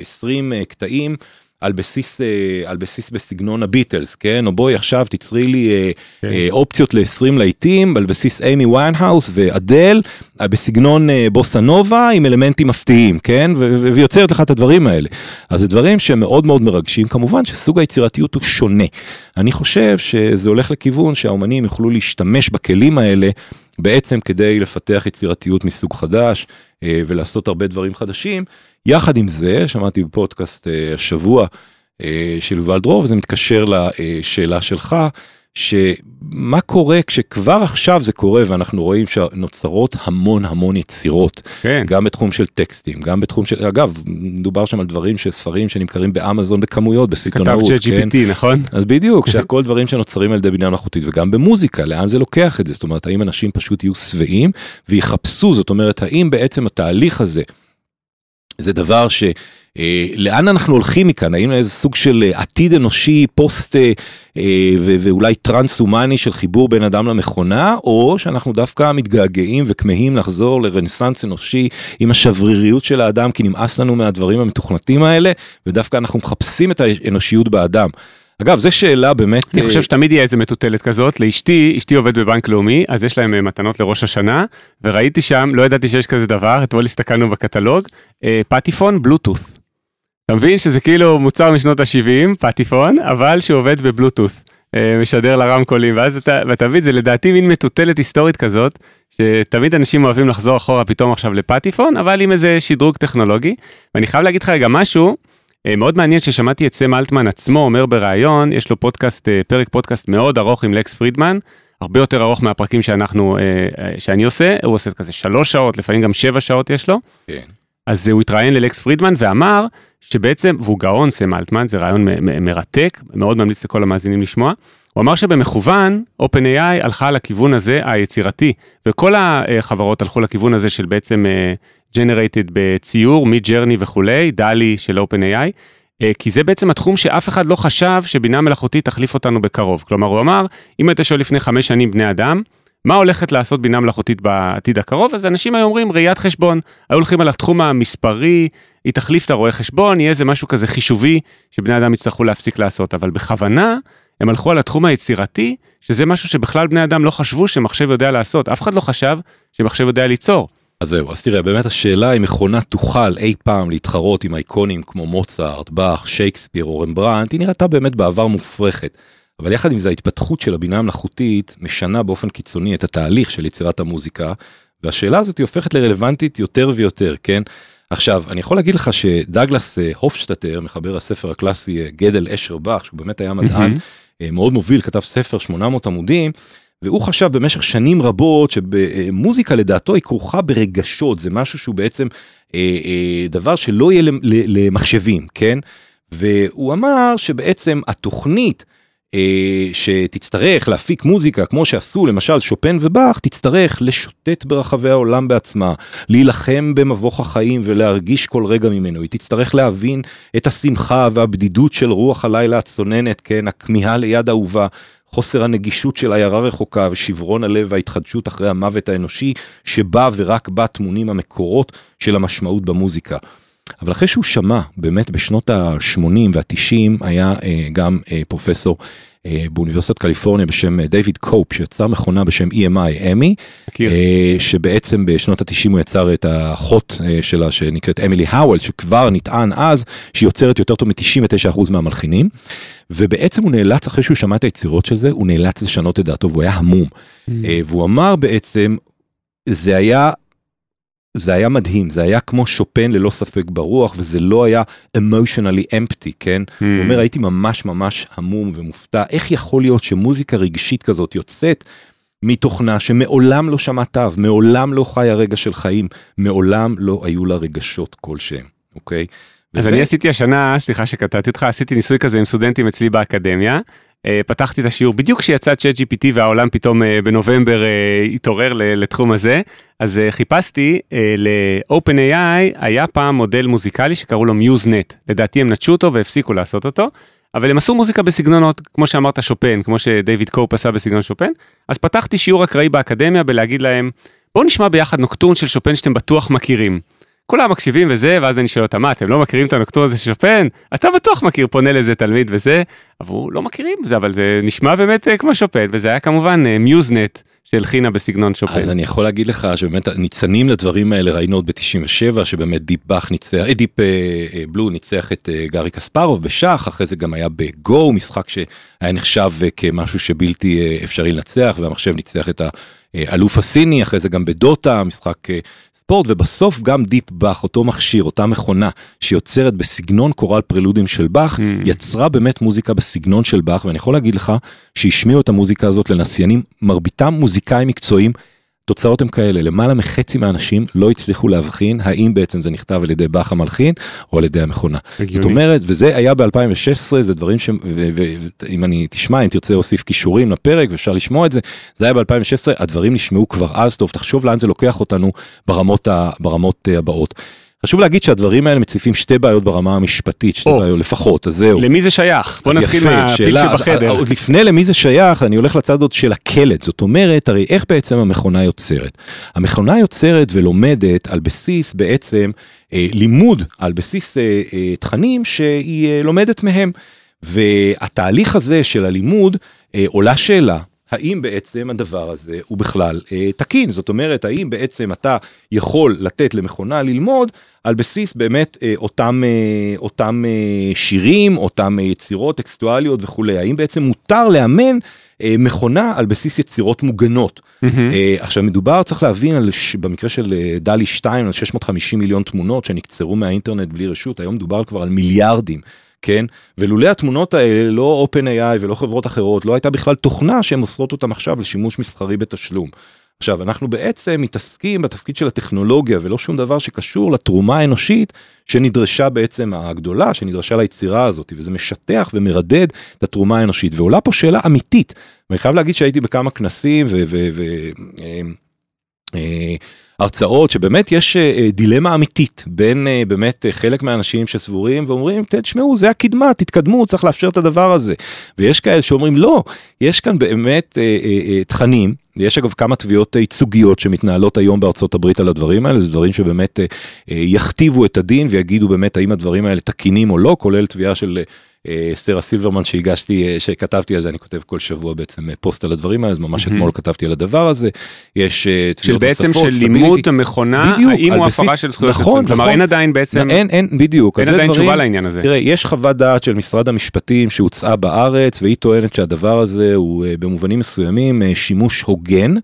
20 קטעים. על בסיס על בסיס בסגנון הביטלס כן? או בואי עכשיו תצרי לי כן. אופציות ל-20 להיטים על בסיס אימי ויינהאוס ואדל בסגנון בוסה נובה עם אלמנטים מפתיעים כן? ויוצרת לך את הדברים האלה. אז זה דברים שמאוד מאוד מרגשים. כמובן שסוג היצירתיות הוא שונה. אני חושב שזה הולך לכיוון שהאומנים יוכלו להשתמש בכלים האלה בעצם כדי לפתח יצירתיות מסוג חדש ולעשות הרבה דברים חדשים. יחד עם זה שמעתי בפודקאסט השבוע של יובל דרור וזה מתקשר לשאלה שלך שמה קורה כשכבר עכשיו זה קורה ואנחנו רואים שנוצרות המון המון יצירות כן. גם בתחום של טקסטים גם בתחום של אגב מדובר שם על דברים שספרים שנמכרים באמזון בכמויות בסיטונאות כתב GPT כן? נכון אז בדיוק שהכל דברים שנוצרים על ידי בינה מלאכותית וגם במוזיקה לאן זה לוקח את זה זאת אומרת האם אנשים פשוט יהיו שבעים ויחפשו זאת אומרת האם בעצם התהליך הזה. זה דבר ש... אה, לאן אנחנו הולכים מכאן האם איזה סוג של עתיד אנושי פוסט אה, אה, ואולי טרנס הומני של חיבור בין אדם למכונה או שאנחנו דווקא מתגעגעים וכמהים לחזור לרנסאנס אנושי עם השבריריות של האדם כי נמאס לנו מהדברים המתוכנתים האלה ודווקא אנחנו מחפשים את האנושיות באדם. אגב, זו שאלה באמת... אני חושב שתמיד יהיה איזה מטוטלת כזאת. לאשתי, אשתי עובד בבנק לאומי, אז יש להם מתנות לראש השנה, וראיתי שם, לא ידעתי שיש כזה דבר, אתמול הסתכלנו בקטלוג, פטיפון בלוטות'. אתה מבין שזה כאילו מוצר משנות ה-70, פטיפון, אבל שהוא עובד בבלוטות'. משדר לרמקולים ואז אתה ואתה מבין זה לדעתי מין מטוטלת היסטורית כזאת שתמיד אנשים אוהבים לחזור אחורה פתאום עכשיו לפטיפון אבל עם איזה שדרוג טכנולוגי ואני חייב להגיד לך רגע משהו מאוד מעניין ששמעתי את סם אלטמן עצמו אומר בריאיון יש לו פודקאסט פרק פודקאסט מאוד ארוך עם לקס פרידמן הרבה יותר ארוך מהפרקים שאנחנו שאני עושה הוא עושה כזה שלוש שעות לפעמים גם שבע שעות יש לו. כן. אז הוא התראיין ללקס פרידמן ואמר שבעצם, והוא גאון סם אלטמן, זה רעיון מרתק, מאוד ממליץ לכל המאזינים לשמוע. הוא אמר שבמכוון, OpenAI הלכה לכיוון הזה היצירתי, וכל החברות הלכו לכיוון הזה של בעצם generated בציור, מג'רני וכולי, דלי של OpenAI, uh, כי זה בעצם התחום שאף אחד לא חשב שבינה מלאכותית תחליף אותנו בקרוב. כלומר, הוא אמר, אם היית שואל לפני חמש שנים בני אדם, מה הולכת לעשות בינה מלאכותית בעתיד הקרוב? אז אנשים היו אומרים ראיית חשבון, היו הולכים על התחום המספרי, היא תחליף את הרואה חשבון, יהיה איזה משהו כזה חישובי שבני אדם יצטרכו להפסיק לעשות, אבל בכוונה הם הלכו על התחום היצירתי, שזה משהו שבכלל בני אדם לא חשבו שמחשב יודע לעשות, אף אחד לא חשב שמחשב יודע ליצור. אז זהו, אז תראה, באמת השאלה אם מכונה תוכל אי פעם להתחרות עם אייקונים כמו מוצרט, באך, שייקספיר או רמברנט, היא נראתה באמת בעבר מופרכת. אבל יחד עם זה ההתפתחות של הבינה המלאכותית משנה באופן קיצוני את התהליך של יצירת המוזיקה והשאלה הזאת היא הופכת לרלוונטית יותר ויותר כן. עכשיו אני יכול להגיד לך שדגלס אה, הופשטטר מחבר הספר הקלאסי אה, גדל אשר באך שהוא באמת היה מדען mm-hmm. מאוד מוביל כתב ספר 800 עמודים. והוא חשב במשך שנים רבות שמוזיקה לדעתו היא כרוכה ברגשות זה משהו שהוא בעצם אה, אה, דבר שלא יהיה למחשבים כן? והוא אמר שבעצם התוכנית אה, שתצטרך להפיק מוזיקה כמו שעשו למשל שופן ובאך תצטרך לשוטט ברחבי העולם בעצמה להילחם במבוך החיים ולהרגיש כל רגע ממנו. היא תצטרך להבין את השמחה והבדידות של רוח הלילה הצוננת כן? הכמיהה ליד אהובה חוסר הנגישות של עיירה רחוקה ושברון הלב וההתחדשות אחרי המוות האנושי שבה ורק בה טמונים המקורות של המשמעות במוזיקה. אבל אחרי שהוא שמע, באמת בשנות ה-80 וה-90 היה אה, גם אה, פרופסור אה, באוניברסיטת קליפורניה בשם אה, דיוויד קופ, שיצר מכונה בשם EMI, אמי. אה, שבעצם בשנות ה-90 הוא יצר את האחות אה, שלה שנקראת אמילי האוול, שכבר נטען אז שהיא יוצרת יותר טוב מ-99% מהמלחינים, ובעצם הוא נאלץ, אחרי שהוא שמע את היצירות של זה, הוא נאלץ לשנות את דעתו והוא היה המום. אה, והוא אמר בעצם, זה היה, זה היה מדהים, זה היה כמו שופן ללא ספק ברוח, וזה לא היה emotionally empty, כן? הוא אומר, הייתי ממש ממש המום ומופתע, איך יכול להיות שמוזיקה רגשית כזאת יוצאת מתוכנה שמעולם לא שמעה מעולם לא חיה רגע של חיים, מעולם לא היו לה רגשות כלשהם, אוקיי? אז וזה- אני עשיתי השנה, סליחה שקטעתי אותך, עשיתי ניסוי כזה עם סטודנטים אצלי באקדמיה. אה, פתחתי את השיעור בדיוק כשיצא ChatGPT והעולם פתאום אה, בנובמבר אה, התעורר לתחום הזה. אז חיפשתי אה, ל-OpenAI היה פעם מודל מוזיקלי שקראו לו MuseNet. לדעתי הם נטשו אותו והפסיקו לעשות אותו. אבל הם עשו מוזיקה בסגנונות, כמו שאמרת שופן, כמו שדייוויד קופ עשה בסגנון שופן. אז פתחתי שיעור אקראי באקדמיה בלהגיד להם, בואו נשמע ביחד נוקטורן של שופן שאתם בטוח מכירים. כולם מקשיבים וזה, ואז אני שואל אותם, מה, אתם לא מכירים את הנוקטורן של שופן? אתה בטוח מכיר, פונה לזה תלמיד וזה, אבל לא מכירים זה, אבל זה נשמע באמת אה, כמו שופן, וזה היה כמובן אה, MuseNet שהלחינה בסגנון שופן. אז אני יכול להגיד לך שבאמת ניצנים לדברים האלה ראינו עוד ב-97 שבאמת Deep Bach ניצח, אה, Deep אה, אה, Blue ניצח את אה, גארי קספרוב בשח, אחרי זה גם היה בגו, משחק שהיה נחשב אה, כמשהו שבלתי אה, אפשרי לנצח, והמחשב ניצח את האלוף הסיני, אחרי זה גם בדוטה, משחק אה, ספורט, ובסוף גם Deep Bach, אותו מכשיר, אותה מכונה שיוצרת בסגנון קורל פרלודים של באך, Mm. יצרה באמת מוזיקה בסגנון של באך, ואני יכול להגיד לך שהשמיעו את המוזיקה הזאת לנסיינים, מרביתם מוזיקאים מקצועיים. תוצאות הם כאלה, למעלה מחצי מהאנשים לא הצליחו להבחין האם בעצם זה נכתב על ידי באך המלחין או על ידי המכונה. הגיוני. זאת אומרת, וזה היה ב-2016, זה דברים ש... ואם אני תשמע, אם תרצה להוסיף כישורים לפרק ואפשר לשמוע את זה, זה היה ב-2016, הדברים נשמעו כבר אז טוב, תחשוב לאן זה לוקח אותנו ברמות, ה... ברמות אה, הבאות. חשוב להגיד שהדברים האלה מציפים שתי בעיות ברמה המשפטית, שתי או. בעיות לפחות, אז זהו. למי זה שייך? בוא נתחיל מהפיל שבחדר. עוד לפני למי זה שייך, אני הולך לצד עוד של הקלט, זאת אומרת, הרי איך בעצם המכונה יוצרת? המכונה יוצרת ולומדת על בסיס בעצם אה, לימוד, על בסיס אה, אה, תכנים שהיא אה, לומדת מהם. והתהליך הזה של הלימוד אה, עולה שאלה. האם בעצם הדבר הזה הוא בכלל אה, תקין? זאת אומרת, האם בעצם אתה יכול לתת למכונה ללמוד על בסיס באמת אה, אותם, אה, אותם אה, שירים, אותם יצירות טקסטואליות וכולי? האם בעצם מותר לאמן מכונה על בסיס יצירות מוגנות? אה, עכשיו מדובר צריך להבין על ש... במקרה של דלי 2 על 650 מיליון תמונות שנקצרו מהאינטרנט בלי רשות היום מדובר כבר על מיליארדים. כן ולולא התמונות האלה לא OpenAI ולא חברות אחרות לא הייתה בכלל תוכנה שהן מוסרות אותם עכשיו לשימוש מסחרי בתשלום. עכשיו אנחנו בעצם מתעסקים בתפקיד של הטכנולוגיה ולא שום דבר שקשור לתרומה האנושית שנדרשה בעצם הגדולה שנדרשה ליצירה הזאת וזה משטח ומרדד את התרומה האנושית ועולה פה שאלה אמיתית. ואני חייב להגיד שהייתי בכמה כנסים ו... ו, ו אה, אה, הרצאות שבאמת יש אה, אה, דילמה אמיתית בין אה, באמת חלק מהאנשים שסבורים ואומרים תשמעו זה הקדמה תתקדמו צריך לאפשר את הדבר הזה ויש כאלה שאומרים לא יש כאן באמת תכנים יש אגב כמה תביעות ייצוגיות שמתנהלות היום בארצות הברית על הדברים האלה זה דברים שבאמת יכתיבו את הדין ויגידו באמת האם הדברים האלה תקינים או לא כולל תביעה של. סטרה סילברמן שהגשתי אה, שכתבתי על זה אני כותב כל שבוע בעצם אה, פוסט על הדברים האלה אז ממש. אתמול כתבתי על הדבר הזה יש אה, של תביעות בעצם נוספות, של. לימוד המכונה, בדיוק, האם הוא הפרה של זכויות נכון, יוצרים. כלומר נכון. אין עדיין בעצם, אין אין בדיוק אין עדיין תשובה לעניין הזה. תראה יש חוות דעת של משרד המשפטים שהוצאה בארץ והיא טוענת שהדבר הזה הוא במובנים מסוימים שימוש הוגן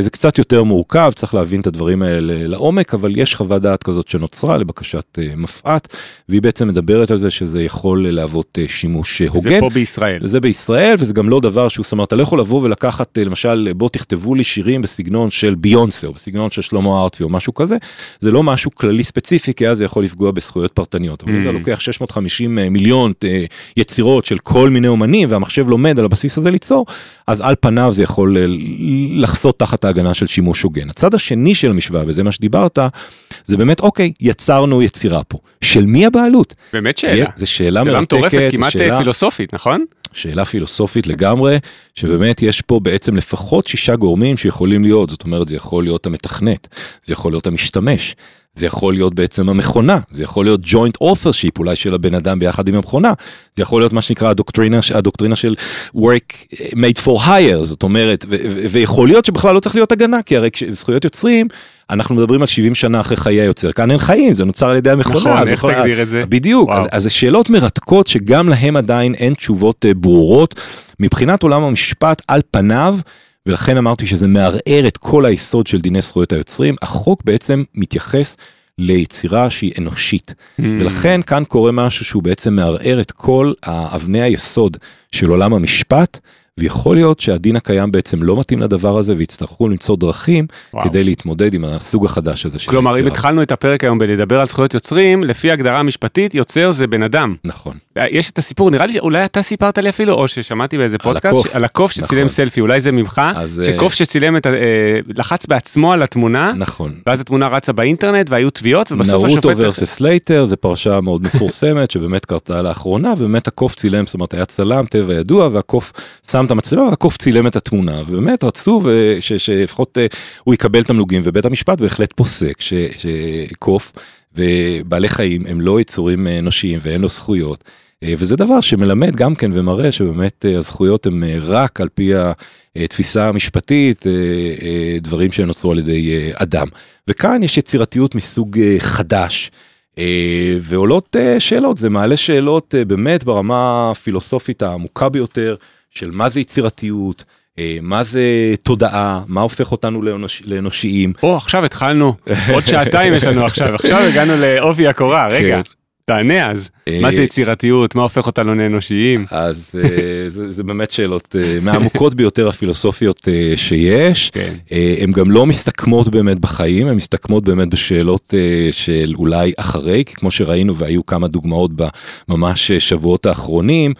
זה קצת יותר מורכב צריך להבין את הדברים האלה לעומק אבל יש חוות דעת כזאת שנוצרה לבקשת מפא"ת והיא בעצם מדברת על זה שזה יכול להוות אה, שימוש אה, זה הוגן. פה בישראל. זה בישראל וזה גם לא דבר שהוא זאת אומרת אתה לא יכול לבוא ולקחת אה, למשל בוא תכתבו לי שירים בסגנון של ביונסה או בסגנון של שלמה ארצי או משהו כזה זה לא משהו כללי ספציפי כי אז זה יכול לפגוע בזכויות פרטניות אבל אם אתה Mm. לוקח 650 מיליון יצירות של כל מיני אומנים והמחשב לומד על הבסיס הזה ליצור אז על פניו זה יכול לחסות תחת ההגנה של שימוש הוגן הצד השני של המשוואה וזה מה שדיברת זה באמת אוקיי יצרנו יצירה פה של מי הבעלות באמת שאלה. זה שאלה שאלה מרתקת כמעט שאלה- אה, פילוסופית, נכון? שאלה פילוסופית לגמרי, שבאמת יש פה בעצם לפחות שישה גורמים שיכולים להיות, זאת אומרת זה יכול להיות המתכנת, זה יכול להיות המשתמש, זה יכול להיות בעצם המכונה, זה יכול להיות joint authorship אולי של הבן אדם ביחד עם המכונה, זה יכול להיות מה שנקרא הדוקטרינה, הדוקטרינה של work made for hire, זאת אומרת, ו- ו- ויכול להיות שבכלל לא צריך להיות הגנה, כי הרי זכויות יוצרים, אנחנו מדברים על 70 שנה אחרי חיי היוצר, כאן אין חיים, זה נוצר על ידי המכונה. נכון, אז איך תגדיר את זה? בדיוק, וואו. אז, אז זה שאלות מרתקות שגם להם עדיין אין תשובות אה, ברורות. מבחינת עולם המשפט על פניו, ולכן אמרתי שזה מערער את כל היסוד של דיני זכויות היוצרים, החוק בעצם מתייחס ליצירה שהיא אנושית. Mm. ולכן כאן קורה משהו שהוא בעצם מערער את כל אבני היסוד של עולם המשפט, ויכול להיות שהדין הקיים בעצם לא מתאים לדבר הזה ויצטרכו למצוא דרכים וואו. כדי להתמודד עם הסוג החדש הזה של כלומר, אם היצירה. התחלנו את הפרק היום בלדבר על זכויות יוצרים, לפי הגדרה המשפטית, יוצר זה בן אדם. נכון. יש את הסיפור, נראה לי שאולי אתה סיפרת לי אפילו, או ששמעתי באיזה על פודקאסט, הקוף. על הקוף שצילם נכון. סלפי, אולי זה ממך, אז, שקוף שצילם את ה... אה, לחץ בעצמו על התמונה, נכון. ואז התמונה רצה באינטרנט והיו תביעות, ובסוף נרוטו השופט... versus סלייטר זה פרשה מאוד מפורסמת שבאמת קרתה לאחרונה ובאמת הקוף צילם זאת אומרת היה צלם טבע ידוע והקוף שם את המצלמה והקוף צילם את התמונה ובאמת רצו שלפחות אה, הוא יקבל תמלוגים ובית המשפט בהחלט פוסק שקוף ובעלי חיים הם לא יצורים אה, אנושיים ואין לו זכויות. אה, וזה דבר שמלמד גם כן ומראה שבאמת אה, הזכויות הם אה, רק על פי התפיסה המשפטית אה, אה, דברים שנוצרו על ידי אה, אדם. וכאן יש יצירתיות מסוג אה, חדש. אה, ועולות אה, שאלות, זה מעלה שאלות אה, באמת ברמה הפילוסופית העמוקה ביותר של מה זה יצירתיות, אה, מה זה תודעה, מה הופך אותנו לאנוש, לאנושיים. או, עכשיו התחלנו, עוד שעתיים יש לנו עכשיו, עכשיו הגענו לעובי הקורה, רגע, כן. תענה אז, אה, מה זה יצירתיות, מה הופך אותנו לאנושיים? אז אה, זה, זה באמת שאלות מהעמוקות ביותר הפילוסופיות שיש. כן. הן גם לא מסתכמות באמת בחיים, הן מסתכמות באמת בשאלות של אולי אחרי, כי כמו שראינו והיו כמה דוגמאות בממש שבועות האחרונים,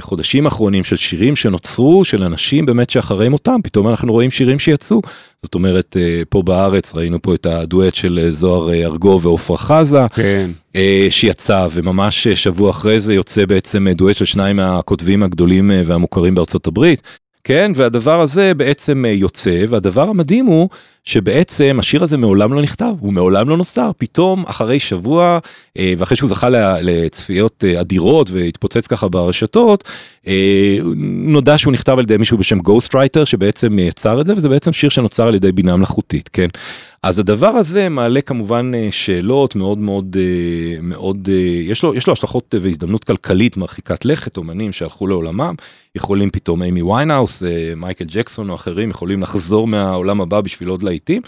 חודשים אחרונים של שירים שנוצרו של אנשים באמת שאחרי מותם, פתאום אנחנו רואים שירים שיצאו. זאת אומרת, אה, פה בארץ ראינו פה את הדואט של אה, זוהר אה, ארגוב ועופרה חזה. כן. אה, שיצא וממש אה, שבוע אחרי זה יוצא בעצם אה, דואט של שניים מהכותבים הגדולים אה, והמוכרים בארצות הברית. כן והדבר הזה בעצם אה, יוצא והדבר המדהים הוא שבעצם השיר הזה מעולם לא נכתב הוא מעולם לא נוצר פתאום אחרי שבוע אה, ואחרי שהוא זכה לצפיות אה, אדירות והתפוצץ ככה ברשתות נודע שהוא נכתב על ידי מישהו בשם רייטר שבעצם יצר את זה וזה בעצם שיר שנוצר על ידי בינה מלאכותית כן. אז הדבר הזה מעלה כמובן אה, שאלות מאוד מאוד אה, מאוד אה, יש לו יש לו השלכות והזדמנות כלכלית מרחיקת לכת אומנים שהלכו לעולמם יכולים פתאום אימי ויינהאוס מייקל ג'קסון או אחרים יכולים לחזור מהעולם הבא בשביל עוד להיטים.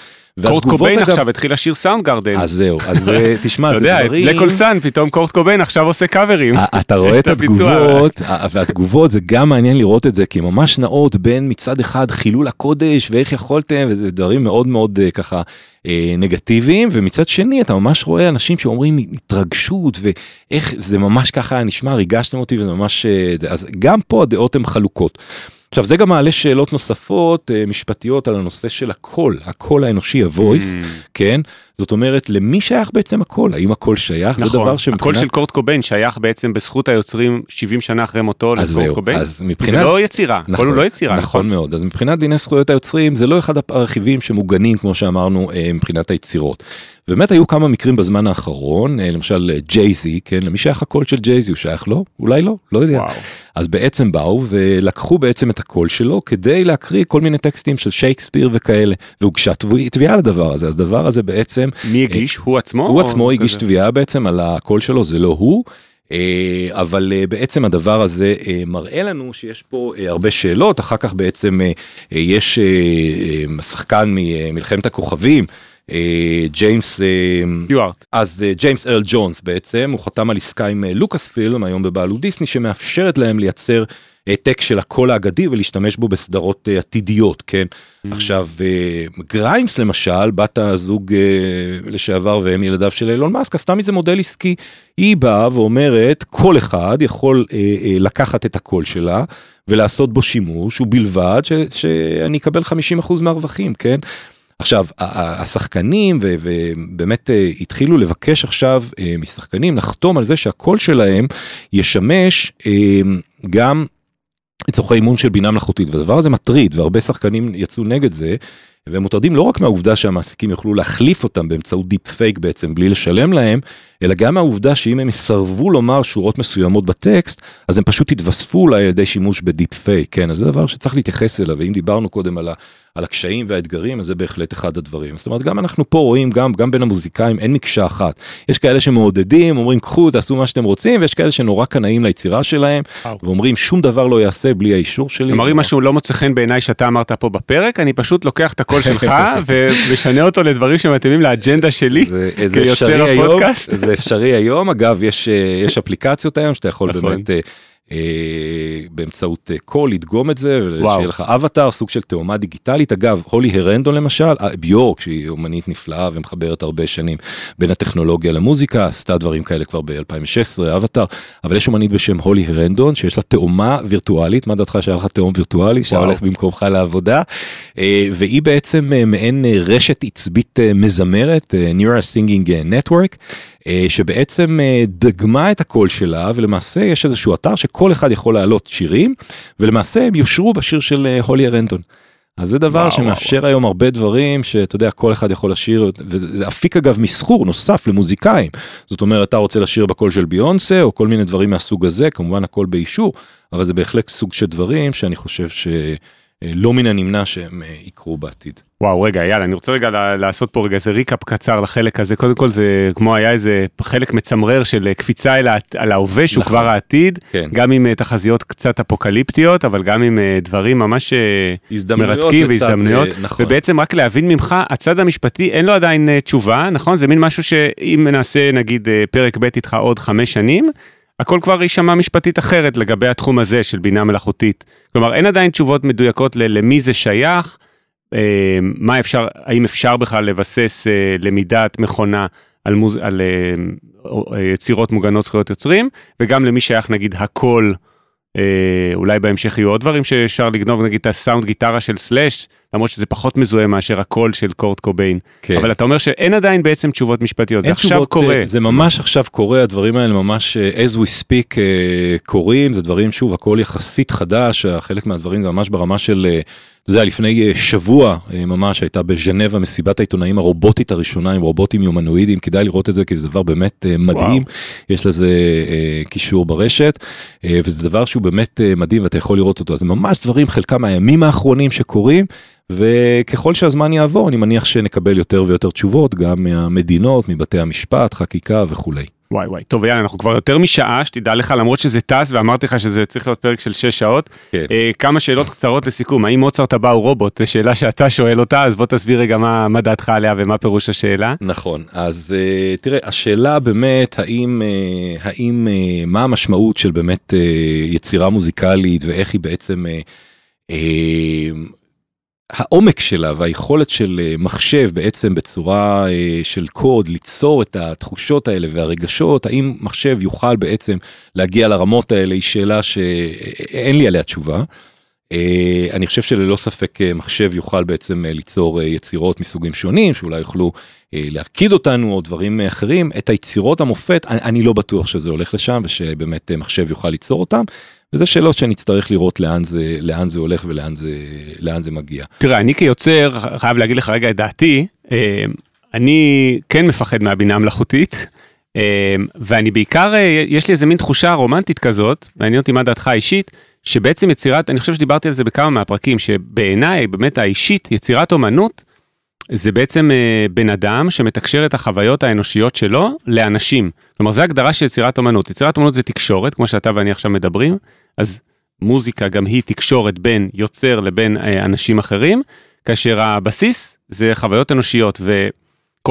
קורט קוביין אגב- עכשיו התחיל לשיר Soundgarden. אז זהו אז אה, תשמע אתה זה יודע, דברים. Black Hole Sun, פתאום קורט קוביין עכשיו עושה קאברים. ה- אתה רואה את. התגובות ה- והתגובות זה גם מעניין לראות את זה כי ממש נעות בין מצד אחד חילול הקודש ואיך יכולתם וזה דברים מאוד מאוד אה, ככה אה, נגטיביים ומצד שני אתה ממש רואה אנשים שאומרים התרגשות ואיך זה ממש ככה נשמע ריגשתם אותי וזה ממש אה, אז גם פה הדעות הן חלוקות. עכשיו זה גם מעלה שאלות נוספות אה, משפטיות על הנושא של הקול הקול האנושי ה voice Mm, כן זאת אומרת למי שייך בעצם הקול האם הקול שייך זה נכון, דבר הקול שמבחינת של קורט קוביין שייך בעצם בזכות היוצרים 70 שנה אחרי מותו אז לקורט זהו, קוביין. אז זה מבחינת, לא יצירה, הקול הוא לא יצירה, נכון מאוד, אז מבחינת דיני זכויות היוצרים זה לא אחד הרכיבים שמוגנים כמו שאמרנו אה, מבחינת היצירות. באמת היו כמה מקרים בזמן האחרון, אה, למשל ג'ייזי, כן, למי שייך הקול של ג'ייזי הוא שייך לו? אולי לא, לא יודע. וואו. אז בעצם באו ולקחו בעצם את הקול שלו כדי להקריא כל מיני טקסטים של שייקספיר וכאלה, והוגשה תביעה לדבר הזה, אז הדבר הזה בעצם מי הגיש? הוא עצמו? הוא עצמו הגיש? תביעה בעצם על הקול שלו זה לא הוא. אה, אבל אה, בעצם הדבר הזה אה, מראה לנו שיש פה אה, הרבה שאלות אחר כך בעצם אה, אה, יש אה, אה, שחקן ממלחמת הכוכבים אה, ג'יימס אה, סטיוארט. אז אה, ג'יימס ארל ג'ונס בעצם הוא חתם על עסקה עם אה, לוקאס פילם היום בבעלות דיסני שמאפשרת להם לייצר העתק של הקול האגדי ולהשתמש בו בסדרות אה, עתידיות כן Mm. עכשיו אה, גריימס למשל בת הזוג אה, לשעבר ואם ילדיו של אילון מאסק עשתה מזה מודל עסקי היא באה ואומרת כל אחד יכול לקחת את הקול שלה ולעשות בו שימוש ובלבד ש, שאני אקבל 50% מהרווחים כן. עכשיו השחקנים ובאמת התחילו לבקש עכשיו משחקנים לחתום על זה שהקול שלהם ישמש גם לצורכי אימון של בינה מלאכותית והדבר הזה מטריד והרבה שחקנים יצאו נגד זה. והם מוטרדים לא רק מהעובדה שהמעסיקים יוכלו להחליף אותם באמצעות deepfake בעצם בלי לשלם להם, אלא גם מהעובדה שאם הם יסרבו לומר שורות מסוימות בטקסט, אז הם פשוט יתווספו אולי על ידי שימוש ב deepfake, כן, אז זה דבר שצריך להתייחס אליו, ואם דיברנו קודם על, ה, על הקשיים והאתגרים, אז זה בהחלט אחד הדברים. זאת אומרת, גם אנחנו פה רואים, גם, גם בין המוזיקאים אין מקשה אחת. יש כאלה שמעודדים, אומרים קחו, תעשו מה שאתם רוצים, ויש כאלה שנורא קנאים ליצירה שלהם, ואומרים שום דבר לא יעשה בלי האישור שלי. כלומר, אם משהו לא מוצא חן בעיניי שאתה אמרת פה בפרק, אני פשוט לוקח את הקול שלך ומשנה אותו לדברים שמתאימים לאג'נדה שלי כיוצר הפודקאסט. זה אפשרי היום, אגב, יש, יש אפליקציות היום שאתה יכול נכון. באמת... אה, באמצעות קול לדגום את זה ושיהיה לך אבטאר סוג של תאומה דיגיטלית. אגב הולי הרנדון למשל ביורק שהיא אומנית נפלאה ומחברת הרבה שנים בין הטכנולוגיה למוזיקה עשתה דברים כאלה כבר ב-2016 אבטאר אבל יש אומנית בשם הולי הרנדון שיש לה תאומה וירטואלית. מה דעתך שהיה לך תאום וירטואלי? שהולך במקומך לעבודה? והיא בעצם מעין רשת עצבית מזמרת Neural Singing Network שבעצם דגמה את הקול שלה ולמעשה יש איזשהו אתר שכל אחד יכול להעלות שירים ולמעשה הם יושרו בשיר של הולי ארנטון. אז זה דבר וואו, שמאפשר וואו. היום הרבה דברים שאתה יודע כל אחד יכול לשיר וזה אפיק אגב מסחור נוסף למוזיקאים זאת אומרת אתה רוצה לשיר בקול של ביונסה או כל מיני דברים מהסוג הזה כמובן הכל באישור אבל זה בהחלט סוג של דברים שאני חושב ש... לא מן הנמנע שהם יקרו בעתיד. וואו רגע יאללה אני רוצה רגע לעשות פה רגע איזה ריקאפ קצר לחלק הזה קודם כל זה כמו היה איזה חלק מצמרר של קפיצה אל, על ההווה שהוא נכון. כבר העתיד כן. גם עם תחזיות קצת אפוקליפטיות אבל גם עם דברים ממש מרתקים והזדמנויות נכון. ובעצם רק להבין ממך הצד המשפטי אין לו עדיין תשובה נכון זה מין משהו שאם נעשה נגיד פרק ב' איתך עוד חמש שנים. הכל כבר יישמע משפטית אחרת לגבי התחום הזה של בינה מלאכותית. כלומר, אין עדיין תשובות מדויקות למי זה שייך, אה, מה אפשר, האם אפשר בכלל לבסס אה, למידת מכונה על, מוז, על אה, יצירות מוגנות זכויות יוצרים, וגם למי שייך נגיד הכל. אה, אולי בהמשך יהיו עוד דברים שאפשר לגנוב נגיד את הסאונד גיטרה של סלאש למרות שזה פחות מזוהה מאשר הקול של קורט קוביין כן. אבל אתה אומר שאין עדיין בעצם תשובות משפטיות זה עכשיו תשובות, קורה זה ממש עכשיו קורה הדברים האלה ממש אה, as we speak אה, קורים זה דברים שוב הכל יחסית חדש חלק מהדברים זה ממש ברמה של. אתה יודע, לפני שבוע ממש הייתה בז'נבה מסיבת העיתונאים הרובוטית הראשונה עם רובוטים יומנואידים, כדאי לראות את זה כי זה דבר באמת מדהים, וואו. יש לזה קישור ברשת, וזה דבר שהוא באמת מדהים ואתה יכול לראות אותו, אז זה ממש דברים חלקם מהימים האחרונים שקורים. וככל שהזמן יעבור אני מניח שנקבל יותר ויותר תשובות גם מהמדינות מבתי המשפט חקיקה וכולי. וואי וואי טוב יאללה אנחנו כבר יותר משעה שתדע לך למרות שזה טס ואמרתי לך שזה צריך להיות פרק של 6 שעות כן. אה, כמה שאלות קצרות לסיכום האם מוצרט הבא הוא רובוט שאלה שאתה שואל אותה אז בוא תסביר רגע מה, מה דעתך עליה ומה פירוש השאלה. נכון אז אה, תראה השאלה באמת האם אה, האם אה, מה המשמעות של באמת אה, יצירה מוזיקלית ואיך היא בעצם. אה, אה, העומק שלה והיכולת של אה, מחשב בעצם בצורה אה, של קוד ליצור את התחושות האלה והרגשות האם מחשב יוכל בעצם להגיע לרמות האלה היא שאלה שאין לי עליה תשובה. אה, אני חושב שללא ספק מחשב יוכל בעצם ליצור יצירות מסוגים שונים שאולי יוכלו להרקיד אותנו או דברים אחרים את היצירות המופת אני לא בטוח שזה הולך לשם ושבאמת מחשב יוכל ליצור אותם וזה שאלות שנצטרך לראות לאן זה לאן זה הולך ולאן זה לאן זה מגיע. תראה אני כיוצר חייב להגיד לך רגע את דעתי אה, אני כן מפחד מהבינה המלאכותית אה, ואני בעיקר אה, יש לי איזה מין תחושה רומנטית כזאת מעניין אותי מה דעתך האישית שבעצם יצירת אני חושב שדיברתי על זה בכמה מהפרקים שבעיניי באמת האישית יצירת אומנות. זה בעצם אה, בן אדם שמתקשר את החוויות האנושיות שלו לאנשים. כלומר, זו הגדרה של יצירת אומנות. יצירת אומנות זה תקשורת, כמו שאתה ואני עכשיו מדברים, אז מוזיקה גם היא תקשורת בין יוצר לבין אה, אנשים אחרים, כאשר הבסיס זה חוויות אנושיות,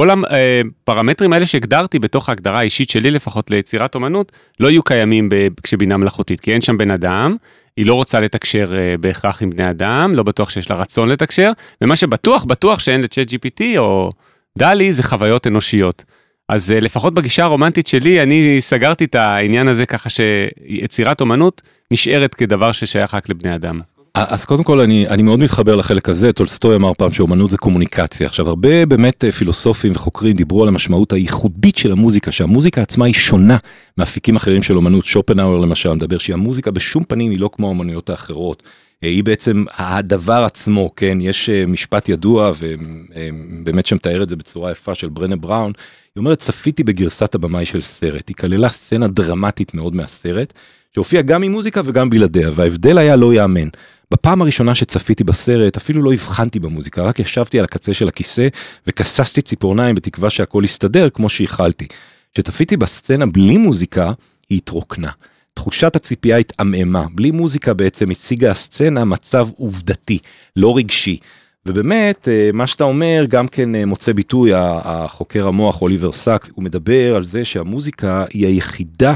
וכל הפרמטרים האלה שהגדרתי בתוך ההגדרה האישית שלי לפחות ליצירת אומנות, לא יהיו קיימים כשבינה מלאכותית, כי אין שם בן אדם, היא לא רוצה לתקשר uh, בהכרח עם בני אדם, לא בטוח שיש לה רצון לתקשר, ומה שבטוח, בטוח שאין לצ'אט GPT או דלי זה חוויות אנושיות. אז uh, לפחות בגישה הרומנטית שלי, אני סגרתי את העניין הזה ככה שיצירת אומנות נשארת כדבר ששייך רק לבני אדם. אז קודם כל אני, אני מאוד מתחבר לחלק הזה, טולסטוי אמר פעם שאומנות זה קומוניקציה. עכשיו הרבה באמת אה, פילוסופים וחוקרים דיברו על המשמעות הייחודית של המוזיקה, שהמוזיקה עצמה היא שונה מאפיקים אחרים של אומנות. שופנהאואר למשל מדבר שהמוזיקה בשום פנים היא לא כמו האומנויות האחרות. אה, היא בעצם הדבר עצמו, כן? יש אה, משפט ידוע ובאמת שמתאר את זה בצורה יפה של ברנה בראון. היא אומרת צפיתי בגרסת הבמאי של סרט, היא כללה סצנה דרמטית מאוד מהסרט. שהופיע גם עם מוזיקה וגם בלעדיה, וההבדל היה לא ייאמן. בפעם הראשונה שצפיתי בסרט אפילו לא הבחנתי במוזיקה, רק ישבתי על הקצה של הכיסא וכססתי ציפורניים בתקווה שהכל יסתדר כמו שייחלתי. כשצפיתי בסצנה בלי מוזיקה, היא התרוקנה. תחושת הציפייה התעמעמה, בלי מוזיקה בעצם הציגה הסצנה מצב עובדתי, לא רגשי. ובאמת, אה, מה שאתה אומר גם כן אה, מוצא ביטוי, החוקר המוח אוליבר סאקס, הוא מדבר על זה שהמוזיקה היא היחידה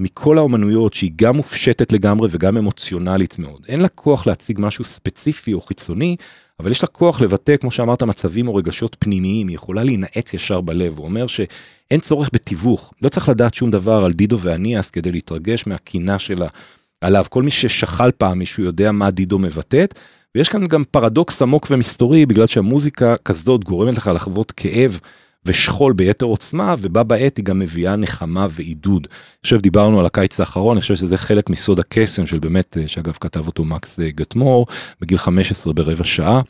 מכל האומנויות שהיא גם מופשטת לגמרי וגם אמוציונלית מאוד. אין לה כוח להציג משהו ספציפי או חיצוני, אבל יש לה כוח לבטא, כמו שאמרת, מצבים או רגשות פנימיים, היא יכולה להינעץ ישר בלב. הוא אומר שאין צורך בתיווך, לא צריך לדעת שום דבר על דידו ואניאס כדי להתרגש מהקינה שלה עליו. כל מי ששכל פעם מישהו יודע מה דידו מבטאת, ויש כאן גם פרדוקס עמוק ומסתורי, בגלל שהמוזיקה כזאת גורמת לך לחוות כאב. ושכול ביתר עוצמה, ובה בעת היא גם מביאה נחמה ועידוד. אני חושב דיברנו על הקיץ האחרון, אני חושב שזה חלק מסוד הקסם של באמת, אה, שאגב כתב אותו מקס אה, גטמור, בגיל 15 ברבע שעה.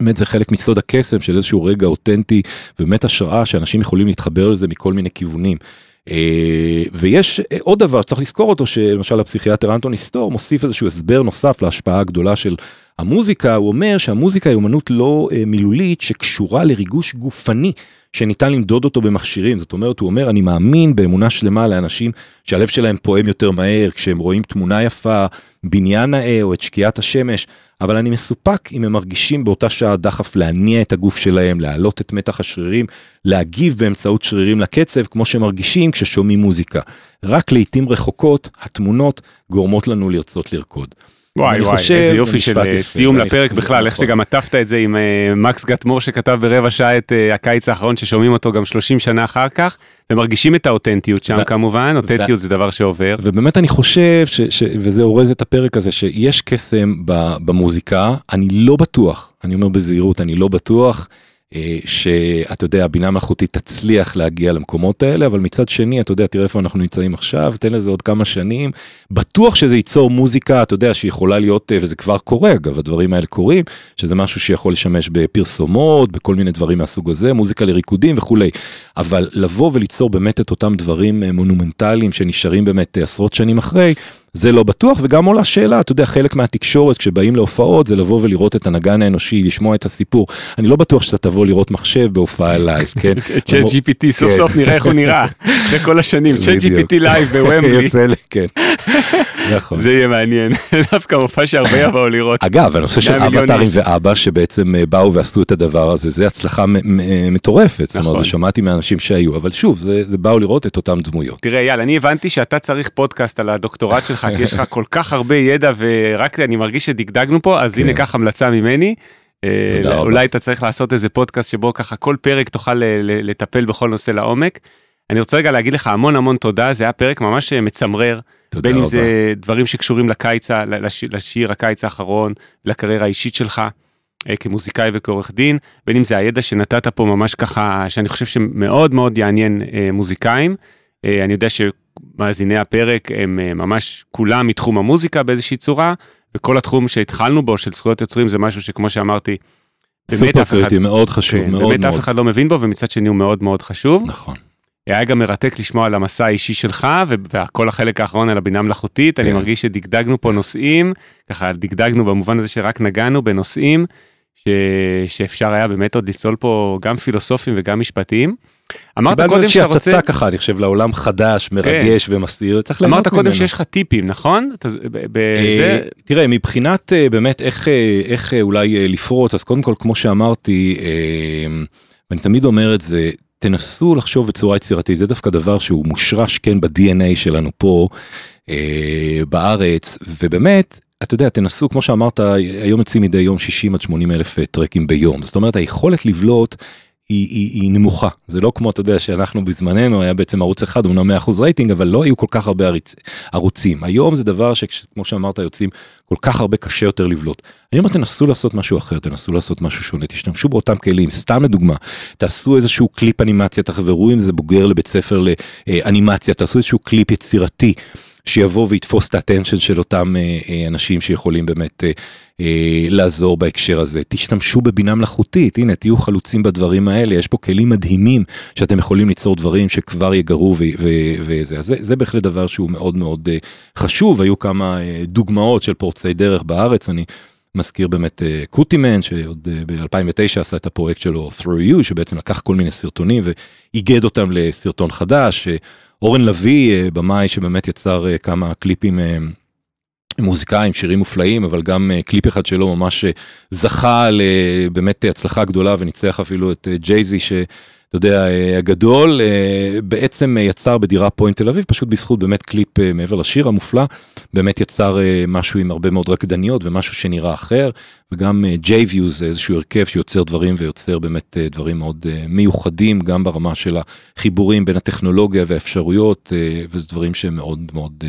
באמת זה חלק מסוד הקסם של איזשהו רגע אותנטי, ובאמת השראה שאנשים יכולים להתחבר לזה מכל מיני כיוונים. אה, ויש עוד דבר צריך לזכור אותו שלמשל הפסיכיאטר אנטוני סטור מוסיף איזשהו הסבר נוסף להשפעה הגדולה של המוזיקה הוא אומר שהמוזיקה היא אומנות לא מילולית שקשורה לריגוש גופני שניתן למדוד אותו במכשירים זאת אומרת הוא אומר אני מאמין באמונה שלמה לאנשים שהלב שלהם פועם יותר מהר כשהם רואים תמונה יפה בניין נאה או את שקיעת השמש אבל אני מסופק אם הם מרגישים באותה שעה דחף להניע את הגוף שלהם להעלות את מתח השרירים להגיב באמצעות שרירים לקצב כמו שמרגישים כששומעים מוזיקה רק לעיתים רחוקות התמונות גורמות לנו לרצות לרקוד. וואי וואי, איזה יופי של אה, סיום לפרק בכלל, איך שגם עטפת את זה עם אה, מקס גטמור שכתב ברבע שעה את אה, הקיץ האחרון ששומעים אותו גם 30 שנה אחר כך, ומרגישים את האותנטיות שם כמובן, אותנטיות זה דבר שעובר. ובאמת אני חושב, וזה אורז את הפרק הזה, שיש קסם במוזיקה, אני לא בטוח, אני אומר בזהירות, אני לא בטוח. אה, שאתה יודע הבינה מלאכותית תצליח להגיע למקומות האלה אבל מצד שני אתה יודע תראה איפה אנחנו נמצאים עכשיו תן לזה עוד כמה שנים. בטוח שזה ייצור מוזיקה אתה יודע שיכולה להיות אה, וזה כבר קורה אגב הדברים האלה קורים שזה משהו שיכול לשמש בפרסומות בכל מיני דברים מהסוג הזה מוזיקה לריקודים וכולי. אבל לבוא וליצור באמת את אותם דברים אה, מונומנטליים שנשארים באמת עשרות שנים אחרי זה לא בטוח וגם עולה שאלה אתה יודע חלק מהתקשורת כשבאים להופעות זה לבוא ולראות את הנגן האנושי לשמוע את הסיפור. אני לא בטוח שאתה תבוא לראות מחשב בהופעה live כן? ChatGPT סוף כן. סוף נראה איך הוא נראה. אחרי כל השנים ChatGPT live בוומבלי. כן. נכון. זה יהיה מעניין דווקא מופע שהרבה יבואו לראות אגב הנושא של אבטארים ואבא שבעצם אה, באו ועשו את הדבר הזה זה הצלחה מטורפת זאת אומרת נכון. שמעתי מאנשים שהיו אבל שוב זה באו לראות את אותם דמויות תראה יאללה אני הבנתי שאתה צריך פודקאסט על הדוקטורט שלך כי יש לך כל כך הרבה ידע ורק אני מרגיש שדגדגנו פה אז הנה קח המלצה ממני. אה, אולי אתה צריך לעשות איזה פודקאסט שבו ככה כל פרק תוכל לטפל בכל נושא לעומק. אני רוצה רגע להגיד לך המון המון תודה זה היה פרק ממש אה, מצמרר בין אם זה דברים שקשורים לקיץ לשיר הקיץ האחרון לקריירה האישית שלך. אה, כמוזיקאי וכעורך דין בין אם זה הידע שנתת פה ממש ככה שאני חושב שמאוד מאוד יעניין מוזיקאים. אני יודע מאזיני הפרק הם אה, ממש כולם מתחום המוזיקה באיזושהי צורה, וכל התחום שהתחלנו בו של זכויות יוצרים זה משהו שכמו שאמרתי, באמת אף אחד, מאוד חשוב, כן, מאוד באמת מאוד. אף אחד לא מבין בו ומצד שני הוא מאוד מאוד חשוב. נכון. היה גם מרתק לשמוע על המסע האישי שלך וכל החלק האחרון על הבינה מלאכותית, כן. אני מרגיש שדגדגנו פה נושאים, ככה דגדגנו במובן הזה שרק נגענו בנושאים ש... שאפשר היה באמת עוד לצלול פה גם פילוסופים וגם משפטיים. אמרת קודם שאתה רוצה... הצצה ככה אני חושב לעולם חדש מרגש כן. ומסעיר צריך אמרת קודם ממנו. שיש לך טיפים נכון? אה, תראה מבחינת אה, באמת איך אה, איך אולי לפרוץ אז קודם כל כמו שאמרתי אני תמיד אומר את זה תנסו לחשוב בצורה יצירתית זה דווקא דבר שהוא מושרש כן ב-DNA שלנו פה בארץ ובאמת אתה יודע תנסו כמו שאמרת היום יוצאים מדי יום 60 עד 80 אלף טרקים ביום. זאת אומרת היכולת לבלוט היא, היא, היא נמוכה זה לא כמו אתה יודע שאנחנו בזמננו היה בעצם ערוץ אחד אמנם 100% רייטינג אבל לא היו כל כך הרבה עריצ, ערוצים היום זה דבר שכמו שאמרת יוצאים כל כך הרבה קשה יותר לבלוט. אני אומר תנסו לעשות משהו אחר תנסו לעשות משהו שונה תשתמשו באותם כלים סתם לדוגמה תעשו איזשהו קליפ אנימציה תחברו אם זה בוגר לבית ספר לאנימציה תעשו איזשהו קליפ יצירתי. שיבוא ויתפוס את ה attention של אותם אה, אה, אנשים שיכולים באמת אה, לעזור בהקשר הזה. תשתמשו בבינה מלאכותית, הנה תהיו חלוצים בדברים האלה, יש פה כלים מדהימים שאתם יכולים ליצור דברים שכבר יגרו וזה. אז זה, בהחלט דבר שהוא מאוד מאוד חשוב, היו כמה דוגמאות של פורצי דרך בארץ, אני מזכיר באמת קוטימן שעוד ב-2009 עשה את הפרויקט שלו through you שבעצם לקח כל מיני סרטונים ואיגד אותם לסרטון חדש. אורן לביא, אה, במאי שבאמת יצר אה, כמה קליפים אה, מוזיקאים, שירים מופלאים, אבל גם קליפ אחד שלו ממש זכה לבאמת הצלחה גדולה וניצח אפילו את ג'ייזי, אתה יודע, הגדול, בעצם יצר בדירה פוינט תל אביב, פשוט בזכות באמת קליפ מעבר לשיר המופלא, באמת יצר משהו עם הרבה מאוד רקדניות ומשהו שנראה אחר, וגם J-View זה איזשהו הרכב שיוצר דברים ויוצר באמת דברים מאוד מיוחדים, גם ברמה של החיבורים בין הטכנולוגיה והאפשרויות, וזה דברים שהם מאוד מאוד,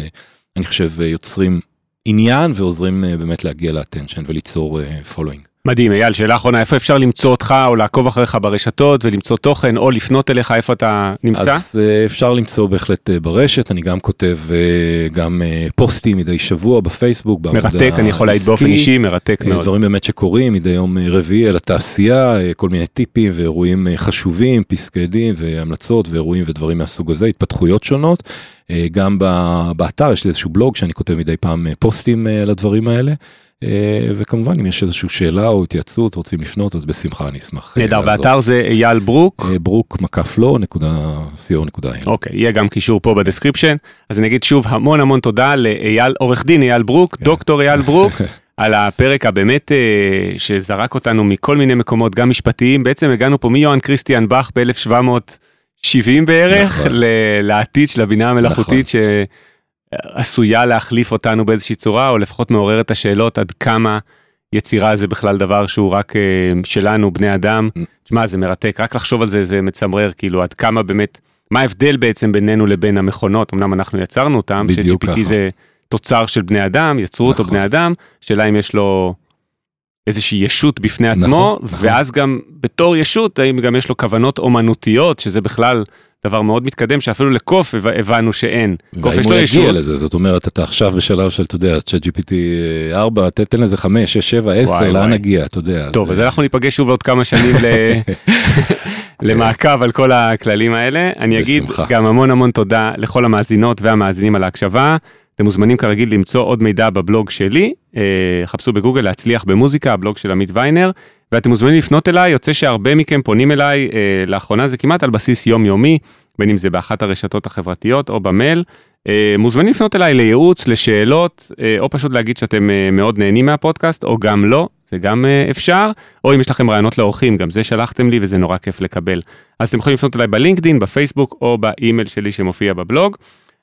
אני חושב, יוצרים עניין ועוזרים באמת להגיע ל attention וליצור following. מדהים, אייל, שאלה אחרונה, איפה אפשר למצוא אותך או לעקוב אחריך ברשתות ולמצוא תוכן או לפנות אליך, איפה אתה נמצא? אז אה, אפשר למצוא בהחלט אה, ברשת, אני גם כותב אה, גם פוסטים מדי שבוע בפייסבוק, מרתק, אני יכול להעיד באופן אישי, מרתק מאוד. דברים באמת שקורים מדי יום רביעי על התעשייה, כל מיני טיפים ואירועים חשובים, פסקי דין והמלצות ואירועים ודברים מהסוג הזה, התפתחויות שונות. גם באתר יש לי איזשהו בלוג שאני כותב מדי פעם פוסטים על הדברים האלה. אה, וכמובן אם יש איזושהי שאלה או התייעצות רוצים לפנות אז בשמחה אני אשמח. אה, נהדר, באתר זה אייל ברוק. אה, ברוק מקף law נקודה co.il. אוקיי, יהיה גם קישור פה ב description. אז אני אגיד שוב המון המון תודה לאייל, עורך דין אייל ברוק, כן. דוקטור אייל ברוק. על הפרק הבאמת שזרק אותנו מכל מיני מקומות גם משפטיים בעצם הגענו פה מיוהאן קריסטיאן באך ב-1770 בערך נכון. לעתיד של הבינה המלאכותית. נכון. עשויה להחליף אותנו באיזושהי צורה, או לפחות מעורר את השאלות עד כמה יצירה זה בכלל דבר שהוא רק uh, שלנו, בני אדם. Mm. תשמע, זה מרתק, רק לחשוב על זה, זה מצמרר, כאילו, עד כמה באמת, מה ההבדל בעצם בינינו לבין המכונות, אמנם אנחנו יצרנו אותם, ש-GPT זה תוצר של בני אדם, יצרו נכון. אותו בני אדם, שאלה אם יש לו איזושהי ישות בפני עצמו, נכון, נכון. ואז גם בתור ישות, האם גם יש לו כוונות אומנותיות, שזה בכלל דבר מאוד מתקדם שאפילו לקוף הבנו שאין. קוף יש לו ישות. לזה, זאת אומרת אתה עכשיו בשלב של אתה יודע צ'אט gpt 4 תן לזה 5 6 7 10 לאן נגיע אתה יודע. טוב אז אנחנו ניפגש שוב עוד כמה שנים למעקב על כל הכללים האלה. אני אגיד גם המון המון תודה לכל המאזינות והמאזינים על ההקשבה. אתם מוזמנים כרגיל למצוא עוד מידע בבלוג שלי, אה, חפשו בגוגל להצליח במוזיקה, הבלוג של עמית ויינר, ואתם מוזמנים לפנות אליי, יוצא שהרבה מכם פונים אליי, אה, לאחרונה זה כמעט על בסיס יומיומי, בין אם זה באחת הרשתות החברתיות או במייל. אה, מוזמנים לפנות אליי לייעוץ, לשאלות, או פשוט להגיד שאתם מאוד נהנים מהפודקאסט, או גם לא, זה גם אפשר, או אם יש לכם רעיונות לאורחים, גם זה שלחתם לי וזה נורא כיף לקבל. אז אתם יכולים לפנות אליי בלינקדין, בפייסבוק או באימייל שלי שמופיע בבלוג.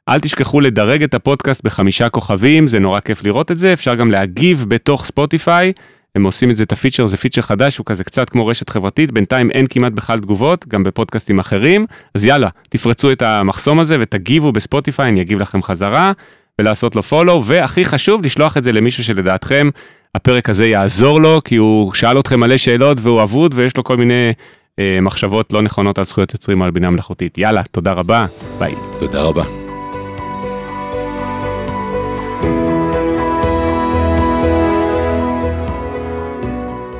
אל תשכחו לדרג את הפודקאסט בחמישה כוכבים, זה נורא כיף לראות את זה, אפשר גם להגיב בתוך ספוטיפיי, הם עושים את זה, את הפיצ'ר, זה פיצ'ר חדש, הוא כזה קצת כמו רשת חברתית, בינתיים אין כמעט בכלל תגובות, גם בפודקאסטים אחרים, אז יאללה, תפרצו את המחסום הזה ותגיבו בספוטיפיי, אני אגיב לכם חזרה, ולעשות לו follow, והכי חשוב, לשלוח את זה למישהו שלדעתכם הפרק הזה יעזור לו, כי הוא שאל אתכם מלא שאלות והוא אבוד ויש לו כל מיני אה, מחשבות לא נכונות על זכויות יוצרים על בינה מלאכותית. יאללה, תודה רבה, ביי. תודה רבה.